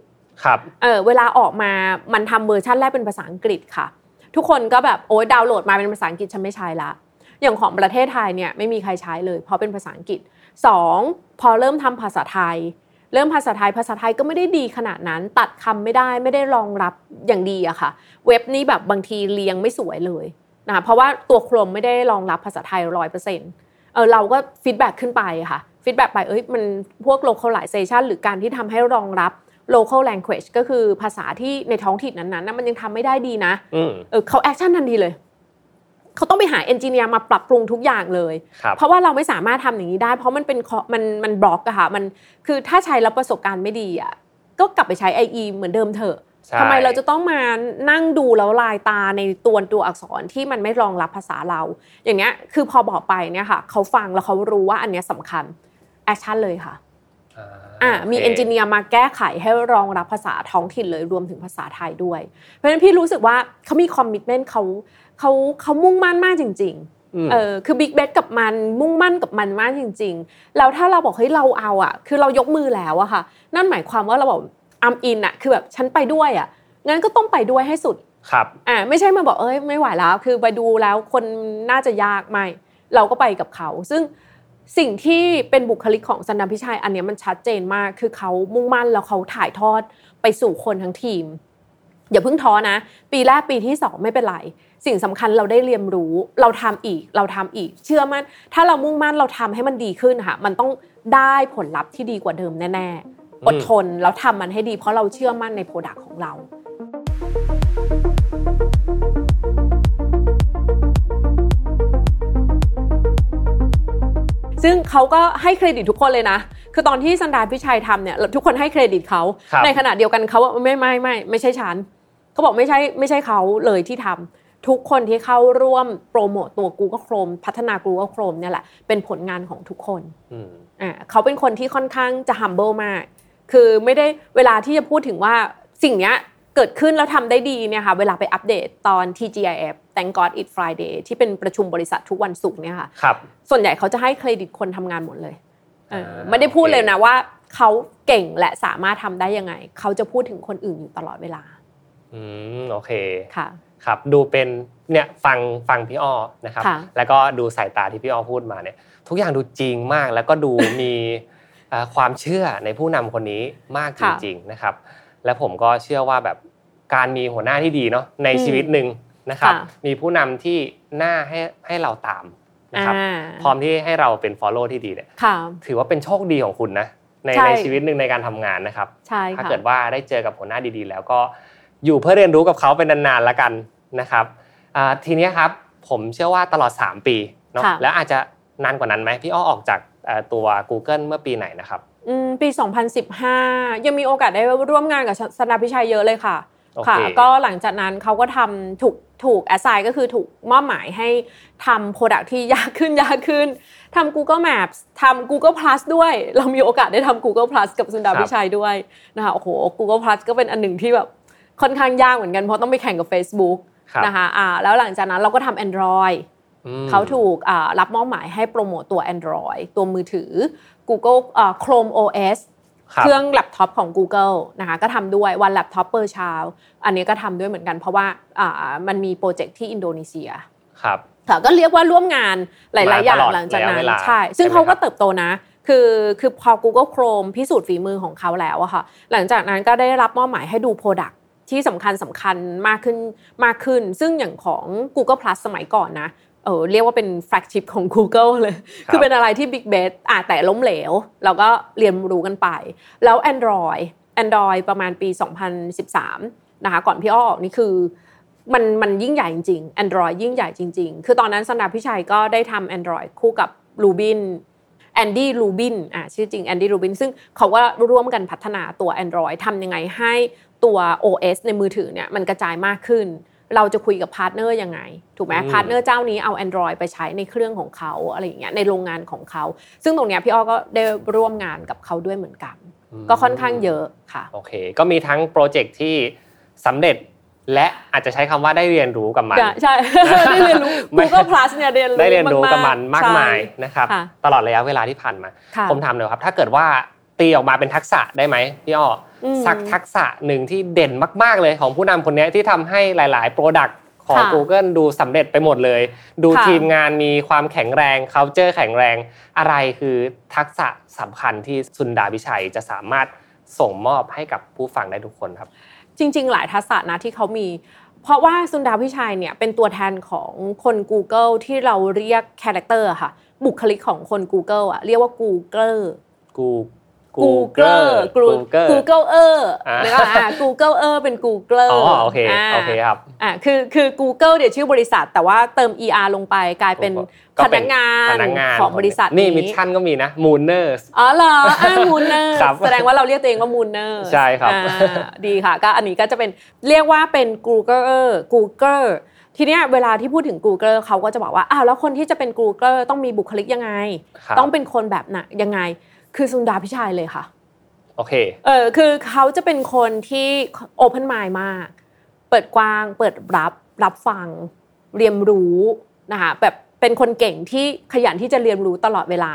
ครับเออเวลาออกมามันทำเวอร์ชันแรกเป็นภาษาอังกฤษค่ะ ทุกคนก็แบบโอ้ยดาวน์โหลดมาเป็นภาษาอังกฤษฉันไม่ใช้ละอย่างของประเทศไทยเนี่ยไม่มีใครใช้เลย เพราะเป็นภาษาอังกฤษสองพอเริ่มทำภาษาไทย เริ่มภาษาไทยภาษาไทยก็ไม่ได้ดีขนาดนั้น ตัดคำไม่ได้ไม่ได้รองรับอย่างดีอะค่ะ เว็บนี้แบบบางทีเรียงไม่สวยเลย นะคะเพราะว่าตัว Chrome ไม่ได้รองรับภาษาไทยร้อยเปอร์เซ็นต์เออเราก็ feedback ขึ้นไปค่ะ feedback ไปเอ้ยมันพวก localization หรือการที่ทำให้รองรับ local language ก็คือภาษาที่ในท้องถิ่นนั้นๆนะมันยังทำไม่ได้ดีนะอืมเออเขา action ทันทีเลยเขาต้องไปหา engineer มาปรับปรุงทุกอย่างเลยครับเพราะว่าเราไม่สามารถทำอย่างนี้ได้ เพราะมันเป็น co- มันมันบล็อกอะค่ะมันคือถ้าใช้แล้วประสบการณ์ไม่ดีอะก็กลับไปใช้ IE เหมือนเดิมเถอะใช่ ทำไมเราจะต้องมานั่งดูแล้วลายตาในตัวตัวอักษรที่มันไม่รองรับภาษาเรา อย่างเนี้ยคือพอบอกไปเนี่ยค่ะเขาฟังแล้วเขารู้ว่าอันเนี้ยสำคัญ action เลยค่ะอ่ามีโค engineer มาแก้ไขให้รองรับภาษาท้องถิ่นเลยรวมถึงภาษาไทยด้วย เพราะฉะนั้นพี่รู้สึกว่าเขามี commitment เขาเขาเขามุ่งมั่นมากจริงๆเออคือ big bet กับมันมุ่งมั่นกับมันมากจริง ๆ แล้วถ้าเราบอกเฮ้ยเราเอาอะ คือเรายกมือแล้วอะค่ะ นั่นหมายความว่าเราบอก I'm in อะคือแบบฉันไปด้วยอะงั้นก็ต้องไปด้วยให้สุดครับอ่าไม่ใช่มาบอกเอ้ยไม่ไหวแล้ว คือไปดูแล้วคนน่าจะยากไม่เราก็ไปกับเขา ซึ่งสิ่งที่เป็นบุคลิกของ Sundar Pichai อันเนี้ยมันชัดเจนมากคือเขามุ่งมั่นแล้วเขาถ่ายทอดไปสู่คนทั้งทีม อย่าเพิ่งท้อนะ ปีแรกปีที่สองไม่เป็นไร สิ่งสำคัญเราได้เรียนรู้ เราทำอีกเราทำอีก เชื่อมั่นถ้าเรามุ่งมั่นเราทำให้มันดีขึ้นค่ะ มันต้องได้ผลลัพธ์ที่ดีกว่าเดิมแน่ ๆ อดทนแล้วทำมันให้ดี เพราะเราเชื่อมั่นใน product ของเราซึ่งเขาก็ให้เครดิตทุกคนเลยนะ คือตอนที่สันดานพิชัยทำเนี่ยทุกคนให้เครดิตเขาครับในขณะเดียวกันเขาว่าไม่ไม่ไม่ไม่ใช่ฉันเขาบอกไม่ใช่ไม่ใช่เขาเลยที่ทำทุกคนที่เข้าร่วมโปรโมตตัว Google Chrome พัฒนา Google Chrome เนี่ยแหละเป็นผลงานของทุกคนอืมอ่าเขาเป็นคนที่ค่อนข้างจะ humble มาก คือไม่ได้เวลาที่จะพูดถึงว่าสิ่งเนี้ยเกิดขึ้นแล้วทำได้ดีเนี่ยค่ะเวลาไปอัปเดตตอน TGIF Thank God It Friday ที่เป็นประชุมบริษัททุกวันศุกร์เนี่ยค่ะครับส่วนใหญ่เขาจะให้เครดิตคนทำงานหมดเลยเอออ่าไม่ได้พูดโอเคเลยนะว่าเขาเก่งและสามารถทำได้ยังไง เขาจะพูดถึงคนอื่นอยู่ตลอดเวลา อืมโอเคค่ะครับดูเป็นเนี่ยฟังฟังพี่อ้อนะครับค่ะแล้วก็ดูสายตาที่พี่อ้อพูดมาเนี่ย ทุกอย่างดูจริงมากแล้วก็ดูมีเอ่อ ความเชื่อในผู้นำคนนี้มากจริงๆนะครับ และผมก็เชื่อว่าแบบการมีหัวหน้าที่ดีเนาะในชีวิตหนึ่งนะครับค่ะมีผู้นำที่น่าให้ให้เราตามนะครับอ่าพร้อมที่ให้เราเป็น follow ที่ดีเนี่ยค่ะถือว่าเป็นโชคดีของคุณนะในใช่ในชีวิตหนึ่งในการทำงานนะครับใช่ถ้าค่ะเกิดว่าได้เจอกับหัวหน้าดีๆ แล้วก็อยู่เพื่อเรียนรู้กับเขาเป็นนานๆแล้วกันนะครับอ่าทีเนี้ยครับผมเชื่อว่าตลอด 3 ปีเนาะค่ะแล้วอาจจะนานกว่านั้นไหมพี่อ้อออกจากเอ่อ ตัว Google เมื่อปีไหนนะครับอืมปี 2015 ยังมีโอกาสได้ร่วมงานกับ Sundar Pichai เยอะเลยค่ะโอเคค่ะ ก็หลังจากนั้นเขาก็ทำถูกถูก assign ก็คือถูกมอบหมายให้ทำ product ที่ยากขึ้นยากขึ้นทำ Google Maps ทำ Google Plus ด้วย เรามีโอกาสได้ทำ Google Plus กับ Sundar Pichai ด้วยนะคะโอ้โห Google Plus ก็เป็นอันหนึ่งที่แบบค่อนข้างยากเหมือนกันเพราะต้องไปแข่งกับ Facebook ครับนะคะอ่าแล้วหลังจากนั้นเราก็ทำ Android อืม เขาถูกอ่ารับมอบหมายให้โปรโมตตัว Android ตัวมือถือ Google อ่า Chrome OS ครับเครื่องแล็ปท็อปของ Google นะคะก็ทำด้วย One Laptop Per Child อันนี้ก็ทำด้วยเหมือนกันเพราะว่าอ่ามันมีโปรเจกต์ที่อินโดนีเซียครับค่ะก็เรียกว่าร่วมงานหลายมาๆอย่างตลอดหลังจากนั้นระยะเวลาใช่ ซึ่งใช่ไหมเขาก็ครับเติบโตนะ คือคือพอ Google Chrome พิสูจน์ฝีมือของเขาแล้วอะค่ะ หลังจากนั้นก็ได้รับมอบหมายให้ดู Product ที่สำคัญสำคัญมากขึ้นมากขึ้น ซึ่งอย่างของ Google Plus สมัยก่อนนะ เออเรียกว่าเป็น flagship ของ Google เลยครับคือเป็นอะไรที่ Big Bet อะแต่ล้มเหลว เราก็เรียนรู้กันไป แล้ว Android Android ประมาณปี 2013 นะคะก่อนพี่อ้อออกนี่คือมันมันยิ่งใหญ่จริงๆ Android ยิ่งใหญ่จริง ๆ คือตอนนั้น Sundar Pichai ก็ได้ทำ Android คู่กับ Rubin Andy Rubin อะชื่อจริง Andy Rubin ซึ่งเขาก็ร่วมกันพัฒนาตัว Android ทำยังไงให้ตัว OS ในมือถือเนี่ยมันกระจายมากขึ้น เราจะคุยกับพาร์ทเนอร์ยังไง ถูกไหมอืมพาร์ทเนอร์เจ้านี้เอา Android ไปใช้ในเครื่องของเขาอะไรอย่างเงี้ยในโรงงานของเขา ซึ่งตรงเนี้ยพี่อ้อก็ได้ร่วมงานกับเขาด้วยเหมือนกัน ก็ค่อนข้างเยอะค่ะโอเค ก็มีทั้งโปรเจกต์ที่สำเร็จและอาจจะใช้คำว่าได้เรียนรู้กับมันใช่ได้เรียนรู้ไม่ Google Plus เนี่ยเรียนรู้ได้เรียนรู้กับมันมากใช่มายนะครับค่ะตลอดระยะเวลาที่ผ่านมาค่ะผมถามหน่อยครับ ถ้าเกิดว่าตีออกมาเป็นทักษะได้ไหมพี่อ้อเอา สักทักษะหนึ่งที่เด่นมาก ๆ เลยของผู้นำคนนี้ที่ทำให้หลาย ๆ product ของค่ะ Google ดูสำเร็จไปหมดเลย ดูค่ะทีมงานมีความแข็งแรง culture แข็งแรง อะไรคือทักษะสำคัญที่ Sundar Pichai จะสามารถส่งมอบให้กับผู้ฟังได้ทุกคนครับ จริง ๆ หลายทักษะนะที่เขามีเพราะว่า Sundar Pichai เนี่ยเป็นตัวแทนของคน Google ที่เราเรียก character ค่ะ บุคลิกของคน Google อะเรียกว่า Googler กู Google Google Google เอออ่าแล้วก็อ่า Google เออเป็น Google อ๋อโอเคาโอเคครับอ่าคือคือ Google เดี๋ยวชื่อบริษัท แต่ว่าเติม er ลงไปกลายเป็นก็พเป็นักงานพนักงานของบริษัทนี่นี้มิชชั่นก็มีนะ Mooners อ๋อเหรออ่ามูนเนอร์ครับแสดงว่าเราเรียกตัวเองว่ามูนเนอร์ใช่ครับดีค่ะ ก็อันนี้ก็จะเป็นเรียกว่าเป็น Google Google ทีเนี้ยเวลาที่พูดถึง Google เขาก็จะบอกว่าอ้าวแล้วคนที่จะเป็น Google ต้องมีบุคลิกยังไงครับต้องเป็นคนแบบไหนยังไง คือสุนดาพิชัยเลยค่ะโอเคเออคือเขาจะเป็นคนที่ Open Mind มาก เปิดกว้าง เปิดรับรับฟัง เรียนรู้นะคะแบบเป็นคนเก่งที่ขยันที่จะเรียนรู้ตลอดเวลา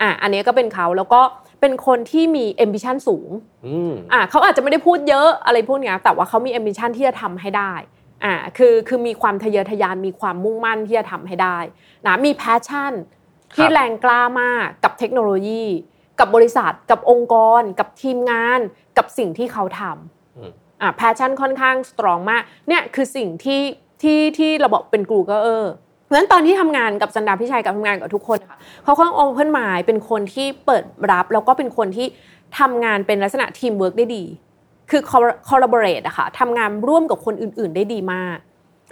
อะอันนี้ก็เป็นเขาแล้วก็เป็นคนที่มี ambition สูงอืมอะเขาอาจจะไม่ได้พูดเยอะอะไรพวกเนี้ยแต่ว่าเขามี ambition ที่จะทำให้ได้อะคือคือมีความทะเยอทะยานมีความมุ่งมั่นที่จะทำให้ได้นะมี passion ที่แรงกล้ามากกับเทคโนโลยี กับบริษัทกับองค์กร กับทีมงาน กับสิ่งที่เขาทำอืมอะ passion ค่อนข้าง strong มากเนี่ยคือสิ่งที่ที่ที่เราบอกเป็น Google เออเพราะฉะนั้นตอนที่ทำงานกับ Sundar Pichai กับทำงานกับทุกคนนะคะเขาค่อนข้าง open mind เป็นคนที่เปิดรับแล้วก็เป็นคนที่ทำงานเป็นลักษณะทีมเวิร์กได้ดี คือ collaborate อะค่ะทำงานร่วมกับคนอื่น ๆ ได้ดีมาก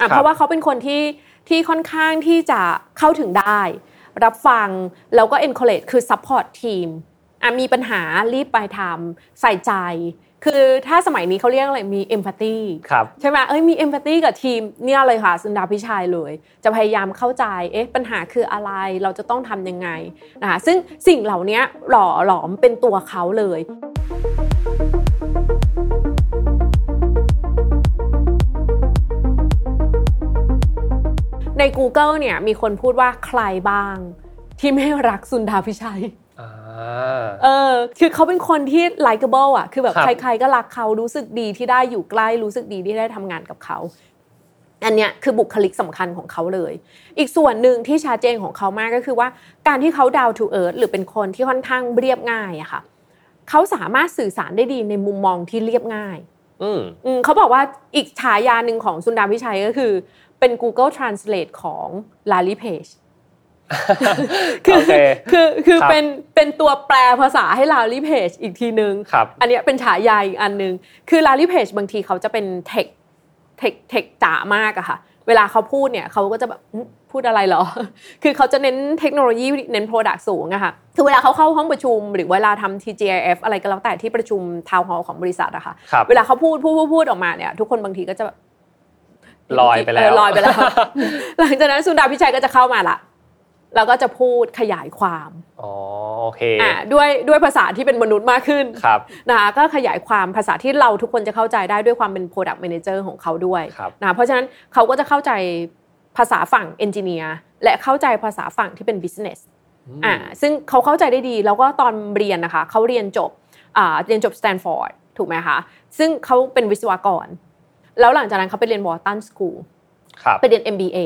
อะครับเพราะว่าเขาเป็นคนที่ที่ค่อนข้างที่จะเข้าถึงได้ รับฟังแล้วก็ encourage คือ support ทีม มีปัญหารีบไปทำใส่ใจ คือถ้าสมัยนี้เขาเรียกอะไรมีเอมพัตตีใช่ไหมเอ้ยมีเอมพัตตีกับทีมเนี่ยเลยค่ะสุนดาพิชัยเลย จะพยายามเข้าใจเอ๊ะปัญหาคืออะไรเราจะต้องทำยังไงนะคะซึ่งสิ่งเหล่านี้หล่อหลอมเป็นตัวเขาเลยใน Google เนี่ยมีคนพูดว่าใครบ้างที่ไม่รักสุนดาพิชัย เออคือเขาเป็นคนที่ likable อะ คือแบบครับใครๆก็รักเขารู้สึกดีที่ได้อยู่ใกล้รู้สึกดีที่ได้ทำงานกับเขาอันเนี้ยคือบุคลิกสำคัญของเขาเลย อีกส่วนหนึ่งที่ชัดเจนของเขามากก็คือว่าการที่เขา down to earth หรือเป็นคนที่ค่อนข้างเรียบง่ายอะค่ะเขาสามารถสื่อสารได้ดีในมุมมองที่เรียบง่าย อืมอืมเขาบอกว่าอีกฉายาหนึ่งของสุนดาพิชัยก็คือ เป็น Google Translate ของ Larry Page คือโอเคคือคือครับเป็นเป็นตัวแปลภาษาให้ Larry Page อีกทีนึงครับอันเนี้ยเป็นฉายาอีกอันนึง คือ Larry Page บางทีเขาจะเป็นเทคเทคเทคจ๋ามากอะค่ะ เวลาเขาพูดเนี่ยเขาก็จะแบบอืมพูดอะไรเหรอ คือเขาจะเน้นเทคโนโลยีเน้น Product สูงอะค่ะคือเวลาเขาเข้าห้องประชุม หรือเวลาทำ TGIF อะไรก็แล้วแต่ที่ประชุมทาวน์ฮอลของบริษัทอะค่ะครับเวลาเขาพูดพูดพูดพูดออกมาเนี่ย ทุกคนบางทีก็จะแบบลอยไปแล้วเลอยไปแล้ว หลังจากนั้นสุนดาพิชัยก็จะเข้ามาละ แล้วก็จะพูดขยายความอ๋อโอเคอ่าด้วยด้วยภาษาที่เป็นมนุษย์มากขึ้นครับนะคะก็ขยายความภาษาที่เราทุกคนจะเข้าใจได้ด้วยความเป็น Product Manager ของเขาด้วยครับนะเพราะฉะนั้นเขาก็จะเข้าใจภาษาฝั่ง Engineer และเข้าใจภาษาฝั่งที่เป็น Business อ่าซึ่งเขาเข้าใจได้ดีแล้วก็ตอนเรียนนะคะเขาเรียนจบอ่าเรียนจบ Stanford ถูกไหมคะซึ่งเขาเป็นวิศวกร แล้วหลังจากนั้นเขาไปเรียน Wharton School ครับไปเรียน MBA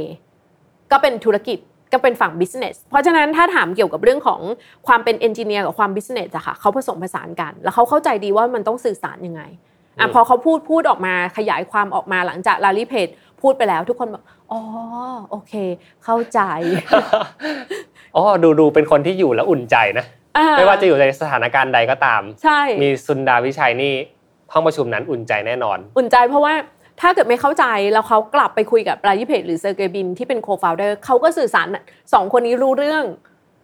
ก็เป็นธุรกิจ ก็เป็นฝั่ง business เพราะฉะนั้นถ้าถามเกี่ยวกับเรื่องของความเป็น engineer กับความ business อะค่ะเขาผสมผสานกัน แล้วเขาเข้าใจดีว่ามันต้องสื่อสารยังไงอะอืมพอเขาพูดพูดออกมาขยายความออกมาหลังจากลารีเพจพูดไปแล้ว ทุกคนบอกอ๋อโอเค เข้าใจอ๋อดูดูเป็นคนที่อยู่แล้วอุ่นใจนะอ่ไม่ว่าจะอยู่ในสถานการณ์ใดก็ตาม ใช่ มี Sundar Pichai นี่ห้องประชุมนั้นอุ่นใจแน่นอน อุ่นใจเพราะว่า ถ้าเกิดไม่เข้าใจแล้วเขากลับไปคุยกับ Larry Page หรือ Sergey Brin ที่เป็น co-founder เขาก็สื่อสารสองคนนี้รู้เรื่อง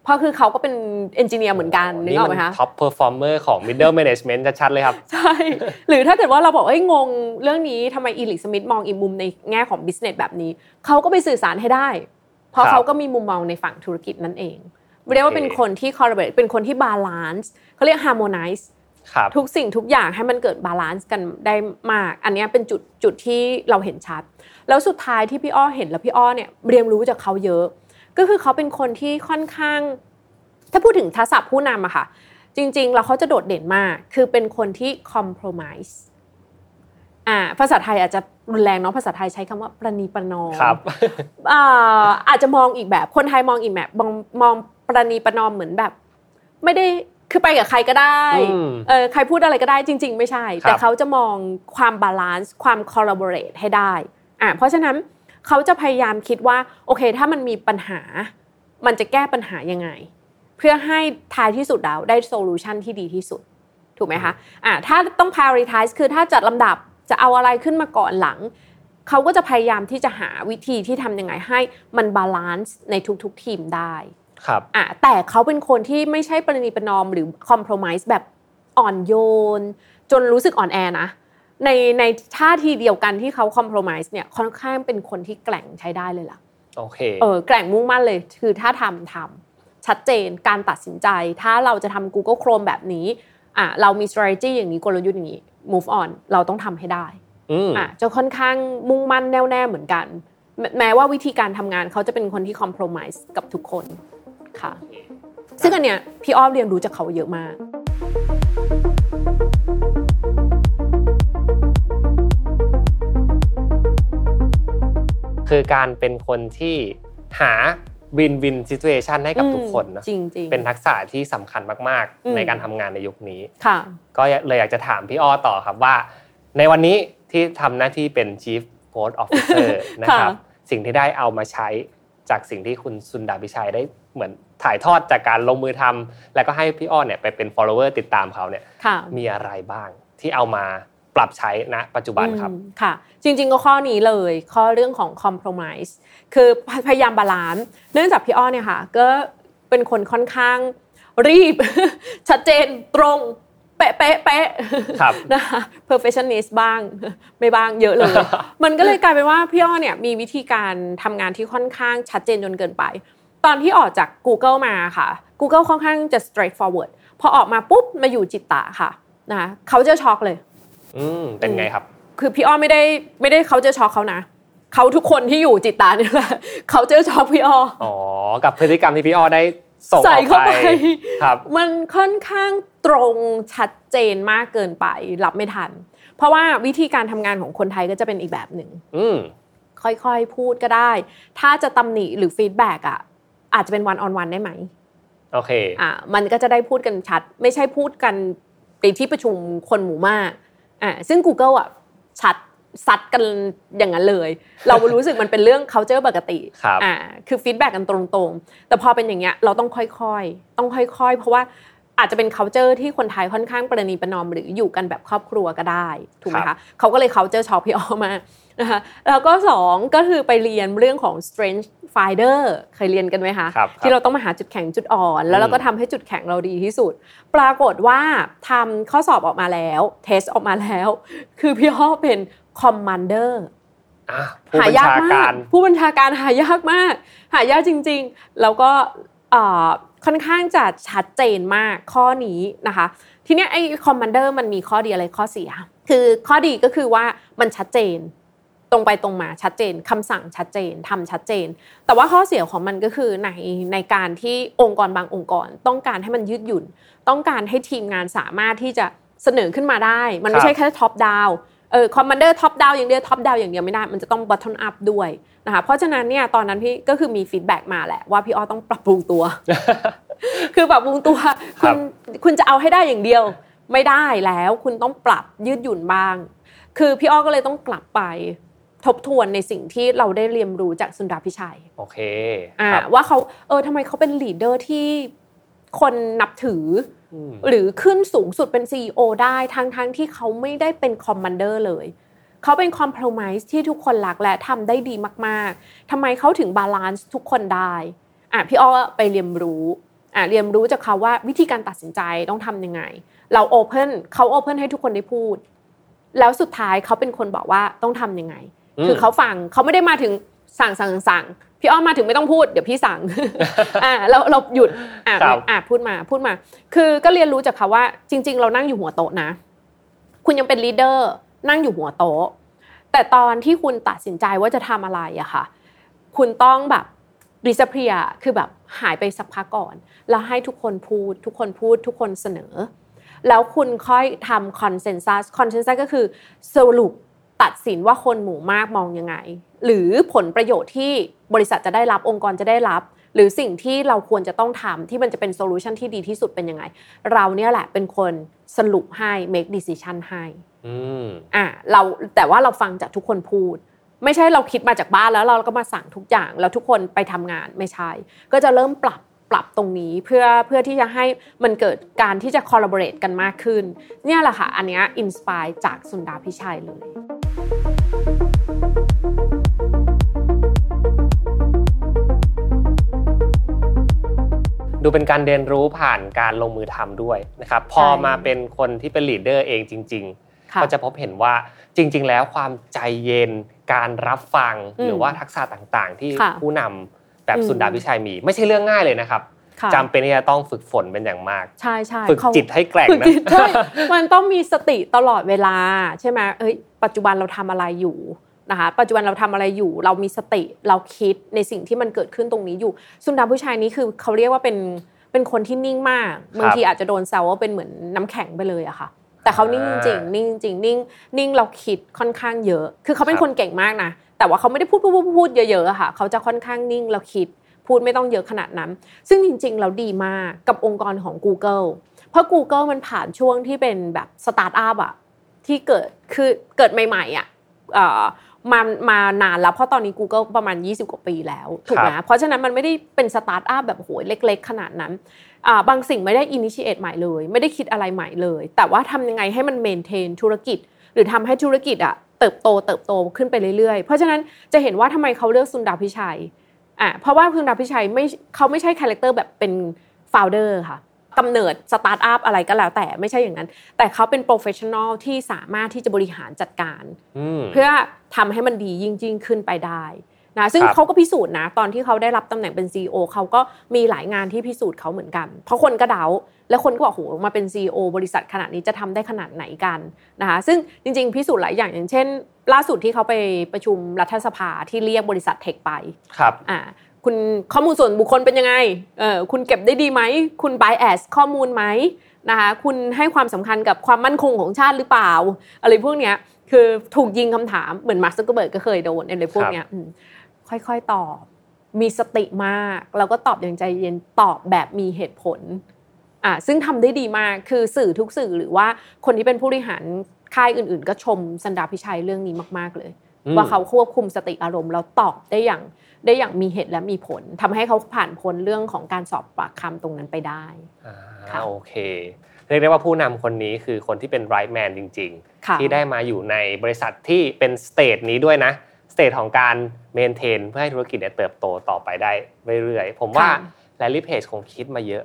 เพราะคือเขาก็เป็น engineer เหมือนกันนึกออกไหมคะท็ top performer ของ middle management ชัดๆเลยครับ ใช่ หรือถ้าเกิดว่าเราบอกเอ้ยงงเรื่องนี้ทำไม Eric Schmidt มองอีกมุมในแง่ของ business แบบนี้เขาก็ไปสื่อสารให้ได้เพราะครับเขาก็มีมุมมองในฝั่งธุรกิจนั่นเองเรียกว่าเป็นคนที่ collaborate เป็นคนที่ balance เขาเรียก harmonize ครับ ทุกสิ่งทุกอย่างให้มันเกิด balance กันได้มาก อันเนี้ยเป็นจุดจุดที่เราเห็นชัด แล้วสุดท้ายที่พี่อ้อเห็นแล้วพี่อ้อเนี่ยเรียนรู้จากเขาเยอะ ก็คือเขาเป็นคนที่ค่อนข้าง ถ้าพูดถึงทักษะผู้นำอะค่ะ จริงๆ แล้วเขาจะโดดเด่นมาก คือเป็นคนที่ compromise อ่าภาษาไทยอาจจะรุนแรงเนาะภาษาไทยใช้คำว่าประนีประนอมครับอ่าอาจจะมองอีกแบบคนไทยมองอีกแบบมองมองประนีประนอมเหมือนแบบ ไม่ได้ คือไปกับใครก็ได้อืมเออใครพูดอะไรก็ได้จริง ๆ ไม่ใช่ครับแต่เขาจะมองความ balance ความ collaborate ให้ได้อ่าเพราะฉะนั้นเขาจะพยายามคิดว่าโอเค ถ้ามันมีปัญหา มันจะแก้ปัญหายังไง เพื่อให้ท้ายที่สุดแล้วได้ solution ที่ดีที่สุด ถูกไหมคะอ่าถ้าต้อง prioritize คือถ้าจัดลำดับจะเอาอะไรขึ้นมาก่อนหลังเขาก็จะพยายามที่จะหาวิธีที่ทำยังไงให้มัน balance ในทุกๆทีมได้ ครับอะแต่เขาเป็นคนที่ไม่ใช่ประนีประนอมหรือคอม p r o m i s e แบบอ่อนโยน จนรู้สึกอ่อนแอนะในในท่าทีเดียวกันที่เขาคอม p r o m i s e เนี่ยค่อนข้างเป็นคนที่แกร่งใช้ได้เลยล่ะโอเคเออแกร่งมุ่งมั่นเลย คือถ้าทำทำชัดเจนการตัดสินใจ ถ้าเราจะทำ Google Chrome แบบนี้อะเรามี strategy อย่างนี้กลยุทธ์อย่างนี้ move on เราต้องทำให้ได้อืมอะจะค่อนข้างมุ่งมั่นแน่วแน่เหมือนกันแม้แม้ว่าวิธีการทำงานเขาจะเป็นคนที่ compromise กับทุกคน ค่ะ ซึ่งอันเนี้ยพี่อ้อมเรียนรู้จากเขาเยอะมากคือการเป็นคนที่หาวินวินซิ t u เอชันให้กับทุกคนนะจริงจริงๆเป็นทักษะที่สำคัญมากอืมๆในการทำงานในยุคนี้ค่ะ ก็เลยอยากจะถามพี่อ้อต่อครับว่า ในวันนี้ที่ทำหน้าที่เป็น Chief Post Officer นะครับค่ะสิ่งที่ได้เอามาใช้จากสิ่งที่คุณสุนดาพิชัยได้ เหมือนถ่ายทอดจากการลงมือทำแล้วก็ให้พี่อ้อเนี่ยไปเป็น follower ติดตามเขาเนี่ยค่ะมีอะไรบ้างที่เอามาปรับใช้ณปัจจุบันครับอืมค่ะ จริง ๆ ก็ข้อนี้เลย ข้อเรื่องของ compromise คือพยายาม balance เนื่องจากพี่อ้อเนี่ยค่ะ ก็เป็นคนค่อนข้างรีบ ชัดเจนตรงเป๊ะเป๊ะเป๊ะครับนะคะ perfectionist บ้าง ไม่บ้างเยอะเลย มันก็เลยกลายเป็นว่าพี่อ้อเนี่ยมีวิธีการทำงานที่ค่อนข้างชัดเจนจนเกินไป ตอนที่ออกจาก Google มาค่ะ Google ค่อนข้างจะ straightforward พอออกมาปุ๊บมาอยู่ Jitta ค่ะนะคะเขาจะช็อกเลย อืมเป็นไงครับ คือพี่อ้อไม่ได้ไม่ได้เขาจะช็อกเขานะเขาทุกคนที่อยู่ Jitta เนี่ยแหละเขาเจอช็อกพี่อ้ออ๋อกับพฤติกรรมที่พี่อ้อได้ส่งใส่เข้าไปครับ มันค่อนข้างตรงชัดเจนมากเกินไปรับไม่ทัน เพราะว่าวิธีการทำงานของคนไทยก็จะเป็นอีกแบบหนึ่งค่อยๆพูดก็ได้ ถ้าจะตำหนิหรือ feedback อะ อาจจะเป็น one on one ได้ไหมโอเคอ่ามันก็จะได้พูดกันชัด ไม่ใช่พูดกันไปที่ประชุมคนหมู่มากอ่าซึ่ง Google อะชัดซัดกันอย่างนั้นเลย เรารู้สึกมันเป็นเรื่อง culture ปกติอ่าคือ feedback กันตรงๆ แต่พอเป็นอย่างเงี้ยเราต้องค่อยๆ ต้องค่อยๆ เพราะว่าอาจจะเป็น culture ที่คนไทยค่อนข้างประนีประนอม หรืออยู่กันแบบครอบครัวก็ได้ถูกไหมคะเขาก็เลย culture shock พี่อ้อมา นะคะแล้วก็สองก็คือไปเรียนเรื่องของ strength finder เคยเรียนกันไหมคะที่เราต้องมาหาจุดแข็งจุดอ่อน แล้วเราก็ทำให้จุดแข็งเราดีที่สุด ปรากฏว่าทำข้อสอบออกมาแล้ว test ออกมาแล้ว คือพี่อ้อเป็น commanderหายากมาก ผู้บัญชาการหายากมาก หายากจริง ๆ แล้วก็ค่อนข้างจะชัดเจนมากข้อนี้นะคะ ทีนี้ไอ้ commander มันมีข้อดีอะไรข้อเสีย คือข้อดีก็คือว่ามันชัดเจน ตรงไปตรงมาชัดเจนคำสั่งชัดเจนทำชัดเจน แต่ว่าข้อเสียของมันก็คือในในการที่องค์กรบางองค์กร ต้องการให้มันยืดหยุ่น ต้องการให้ทีมงานสามารถที่จะเสนอขึ้นมาได้ มันไม่ใช่แค่ top down เออ commander top down อย่างเดียว top down อย่างเดียวไม่ได้ มันจะต้อง bottom up ด้วยนะคะเพราะฉะนั้นเนี่ยตอนนั้นพี่ก็คือมี feedback มาแหละว่าพี่อ้อต้องปรับปรุงตัว คือปรับปรุงตัวคุณคุณจะเอาให้ได้อย่างเดียวไม่ได้แล้วคุณต้องปรับยืดหยุ่นบ้าง คือพี่อ้อก็เลยต้องกลับไป ทบทวนในสิ่งที่เราได้เรียนรู้จาก Sundar Pichai โอเคอ่าว่าเขาเออทำไมเขาเป็น leader ที่คนนับถือ หรือขึ้นสูงสุดเป็น CEO ได้ทั้งทั้งที่เขาไม่ได้เป็น commander เลย เขาเป็น compromise ที่ทุกคนรักและทำได้ดีมาก ๆทำไมเขาถึง balance ทุกคนได้อะพี่อ้อไปเรียนรู้อะเรียนรู้จากเขาว่าวิธีการตัดสินใจต้องทำยังไง เรา open เขา open ให้ทุกคนได้พูด แล้วสุดท้ายเขาเป็นคนบอกว่าต้องทำยังไง คือเขาฟังเขาไม่ได้มาถึงสั่งสั่งสั่งพี่อ้อมาถึงไม่ต้องพูดเดี๋ยวพี่สั่งอ่าเราเราหยุดอ่าอ่าพูดมาพูดมา คือก็เรียนรู้จากเขาว่า จริง ๆ เรานั่งอยู่หัวโต๊ะนะ คุณยังเป็น leader นั่งอยู่หัวโต๊ะแต่ตอนที่คุณตัดสินใจว่าจะทำอะไรอะค่ะ คุณต้องแบบ disappear คือแบบหายไปสักพักก่อน แล้วให้ทุกคนพูด ทุกคนพูด ทุกคนเสนอ แล้วคุณค่อยทำ consensus consensus ก็คือสรุป ตัดสินว่าคนหมู่มากมองยังไง หรือผลประโยชน์ที่บริษัทจะได้รับองค์กรจะได้รับ หรือสิ่งที่เราควรจะต้องทำที่มันจะเป็น solution ที่ดีที่สุดเป็นยังไง เราเนี่ยแหละเป็นคนสรุปให้ make decision ให้อ่าเราแต่ว่าเราฟังจากทุกคนพูด ไม่ใช่เราคิดมาจากบ้านแล้วเราก็มาสั่งทุกอย่าง แล้วทุกคนไปทำงานไม่ใช่ ก็จะเริ่มปรับ ปรับตรงนี้เพื่อเพื่อที่จะให้มันเกิดการที่จะ collaborate กันมากขึ้น เนี่ยแหละค่ะ อันนี้ inspire จาก Sundar Pichai เลยดูเป็นการเรียนรู้ผ่านการลงมือทำด้วยนะครับพอมาเป็นคนที่เป็น leader เองจริง ๆ ก็จะพบเห็นว่าจริง ๆ แล้วความใจเย็นการรับฟังหรือว่าทักษะต่างๆ ที่ผู้นำ แบบสุนดาพิชัยมี ไม่ใช่เรื่องง่ายเลยนะครับจำเป็นที่จะต้องฝึกฝนเป็นอย่างมาก ใช่ใช่ฝึกจิตให้แกร่งนะใช่มันต้องมีสติตลอดเวลาใช่ไหมเอ้ยปัจจุบันเราทำอะไรอยู่นะคะปัจจุบันเราทำอะไรอยู่ เรามีสติเราคิดในสิ่งที่มันเกิดขึ้นตรงนี้อยู่ สุนดาผู้ชายนี้คือเขาเรียกว่าเป็นเป็นคนที่นิ่งมากบางทีอาจจะโดนแซวว่าเป็นเหมือนน้ำแข็งไปเลยอะค่ะ แต่เขานิ่งจริงนิ่งจริงนิ่งนิ่งเราคิดค่อนข้างเยอะ คือเขาเป็นคนเก่งมากนะ แต่ว่าเขาไม่ได้พูดพูดพูดเยอะๆอะค่ะ เขาจะค่อนข้างนิ่งเราคิด พูดไม่ต้องเยอะขนาดนั้น ซึ่งจริงๆ เราดีมากกับองค์กรของ Google เพราะ Google มันผ่านช่วงที่เป็นแบบสตาร์ทอัพอะที่เกิดคือเกิดใหม่ๆอะมามานานแล้วเพราะตอนนี้ Google ประมาณ 20 กว่าปีแล้วถูกไหมเพราะฉะนั้นมันไม่ได้เป็นสตาร์ทอัพแบบโหยเล็ก ๆ ขนาดนั้นบางสิ่งไม่ได้ initiate ใหม่เลย ไม่ได้คิดอะไรใหม่เลย แต่ว่าทำยังไงให้มัน maintain ธุรกิจ หรือทำให้ธุรกิจอะ เติบโตเติบโตขึ้นไปเรื่อยๆ เพราะฉะนั้นจะเห็นว่าทำไมเขาเลือก Sundar Pichai อะเพราะว่า Sundar Pichai ไม่เขาไม่ใช่ character แบบเป็น founder ค่ะกำเนิดสตาร์ทอัพอะไรก็แล้วแต่ไม่ใช่อย่างนั้น แต่เขาเป็น professional ที่สามารถที่จะบริหารจัดการ เพื่อทำให้มันดียิ่งยิ่งขึ้นไปได้ นะซึ่งเขาก็พิสูจน์นะ ตอนที่เขาได้รับตำแหน่งเป็น CEO เขาก็มีหลายงานที่พิสูจน์เขาเหมือนกัน เพราะคนก็เดาแล้วคนก็บอกโหมาเป็น CEO บริษัทขนาดนี้จะทำได้ขนาดไหนกันนะคะซึ่งจริงๆ พิสูจน์หลายอย่างอย่างเช่น ล่าสุดที่เขาไปประชุมรัฐสภาที่เรียกบริษัท tech ไปครับอ่าคุณข้อมูลส่วนบุคคลเป็นยังไงเออคุณเก็บได้ดีไหม คุณ bias ข้อมูลไหมนะคะคุณให้ความสำคัญกับความมั่นคงของชาติหรือเปล่า อะไรพวกเนี้ยคือถูกยิงคำถามเหมือน Mark Zuckerberg ก็เคยโดนอะไรพวกเนี้ย ค่อยๆตอบ มีสติมากแล้วก็ตอบอย่างใจเย็นตอบแบบมีเหตุผลอ่าซึ่งทำได้ดีมากคือสื่อทุกสื่อหรือว่าคนที่เป็นผู้บริหารค่ายอื่น ๆ ก็ชมสันดาพิชัยเรื่องนี้มาก ๆเลย ว่าเขาควบคุมสติอารมณ์แล้วตอบได้อย่างได้อย่างมีเหตุและมีผลทำให้เขาผ่านพ้นเรื่องของการสอบปากคำตรงนั้นไปได้อ่าโอเคเรียกได้ว่าผู้นำคนนี้คือคนที่เป็นไรท์แมนจริง ๆ ที่ได้มาอยู่ในบริษัทที่เป็น stage นี้ด้วยนะ stage ของการ maintain เพื่อให้ธุรกิจเนี่ยเติบโตต่อไปได้เรื่อยๆ ผมว่า Larry Page คงคิดมาเยอะ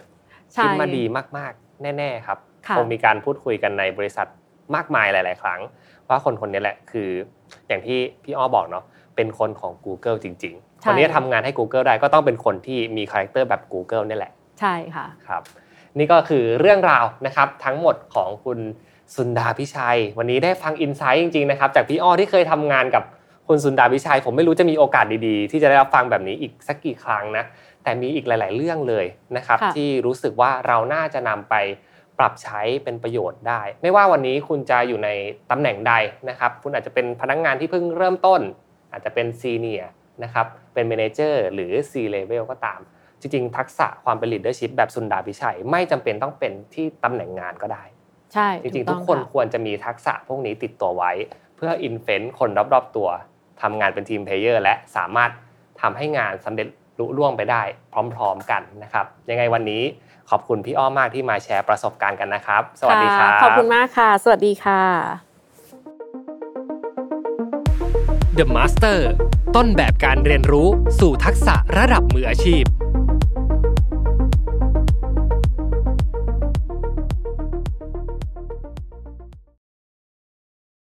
คิดมาดีมากๆ แน่ๆครับคงมีการพูดคุยกันในบริษัทมากมายหลาย ๆ ครั้ง ว่าคนคนนี้แหละคืออย่างที่พี่อ้อบอกเนาะเป็นคนของ Google จริงๆคนนี้ทำงานให้ Google ได้ก็ต้องเป็นคนที่มี character แบบ Google นี่แหละ ใช่ค่ะครับ นี่ก็คือเรื่องราวนะครับทั้งหมดของคุณสุนดาพิชัย วันนี้ได้ฟังอินไซต์จริงๆนะครับจากพี่อ้อที่เคยทำงานกับ คุณสุนดาพิชัย ผมไม่รู้จะมีโอกาสดีๆ ที่จะได้รับฟังแบบนี้อีกสักกี่ครั้งนะแต่มีอีกหลาย ๆ เรื่องเลยนะครับที่รู้สึกว่าเราน่าจะนำไปปรับใช้เป็นประโยชน์ได้ ไม่ว่าวันนี้คุณจะอยู่ในตำแหน่งใดนะครับ คุณอาจจะเป็นพนักงงานที่เพิ่งเริ่มต้น อาจจะเป็นซีเนียร์นะครับเป็นเมนเจอร์หรือ C level ก็ตาม จริง ๆ ทักษะความเป็น leadership แบบสุนดาพิชัย ไม่จำเป็นต้องเป็นที่ตำแหน่งงานก็ได้ ใช่ จริง ๆ ทุกคนควรจะมีทักษะพวกนี้ติดตัวไว้ เพื่อ influence คนรอบๆตัว ทำงานเป็น team player และสามารถทำให้งานสำเร็จลุล่วงไปได้พร้อมๆกันนะครับ ยังไงวันนี้ขอบคุณพี่อ้อมากที่มาแชร์ประสบการณ์กันนะครับ สวัสดีครับขอบคุณมากค่ะ สวัสดีค่ะ The Master ต้นแบบการเรียนรู้สู่ทักษะระดับมืออาชีพ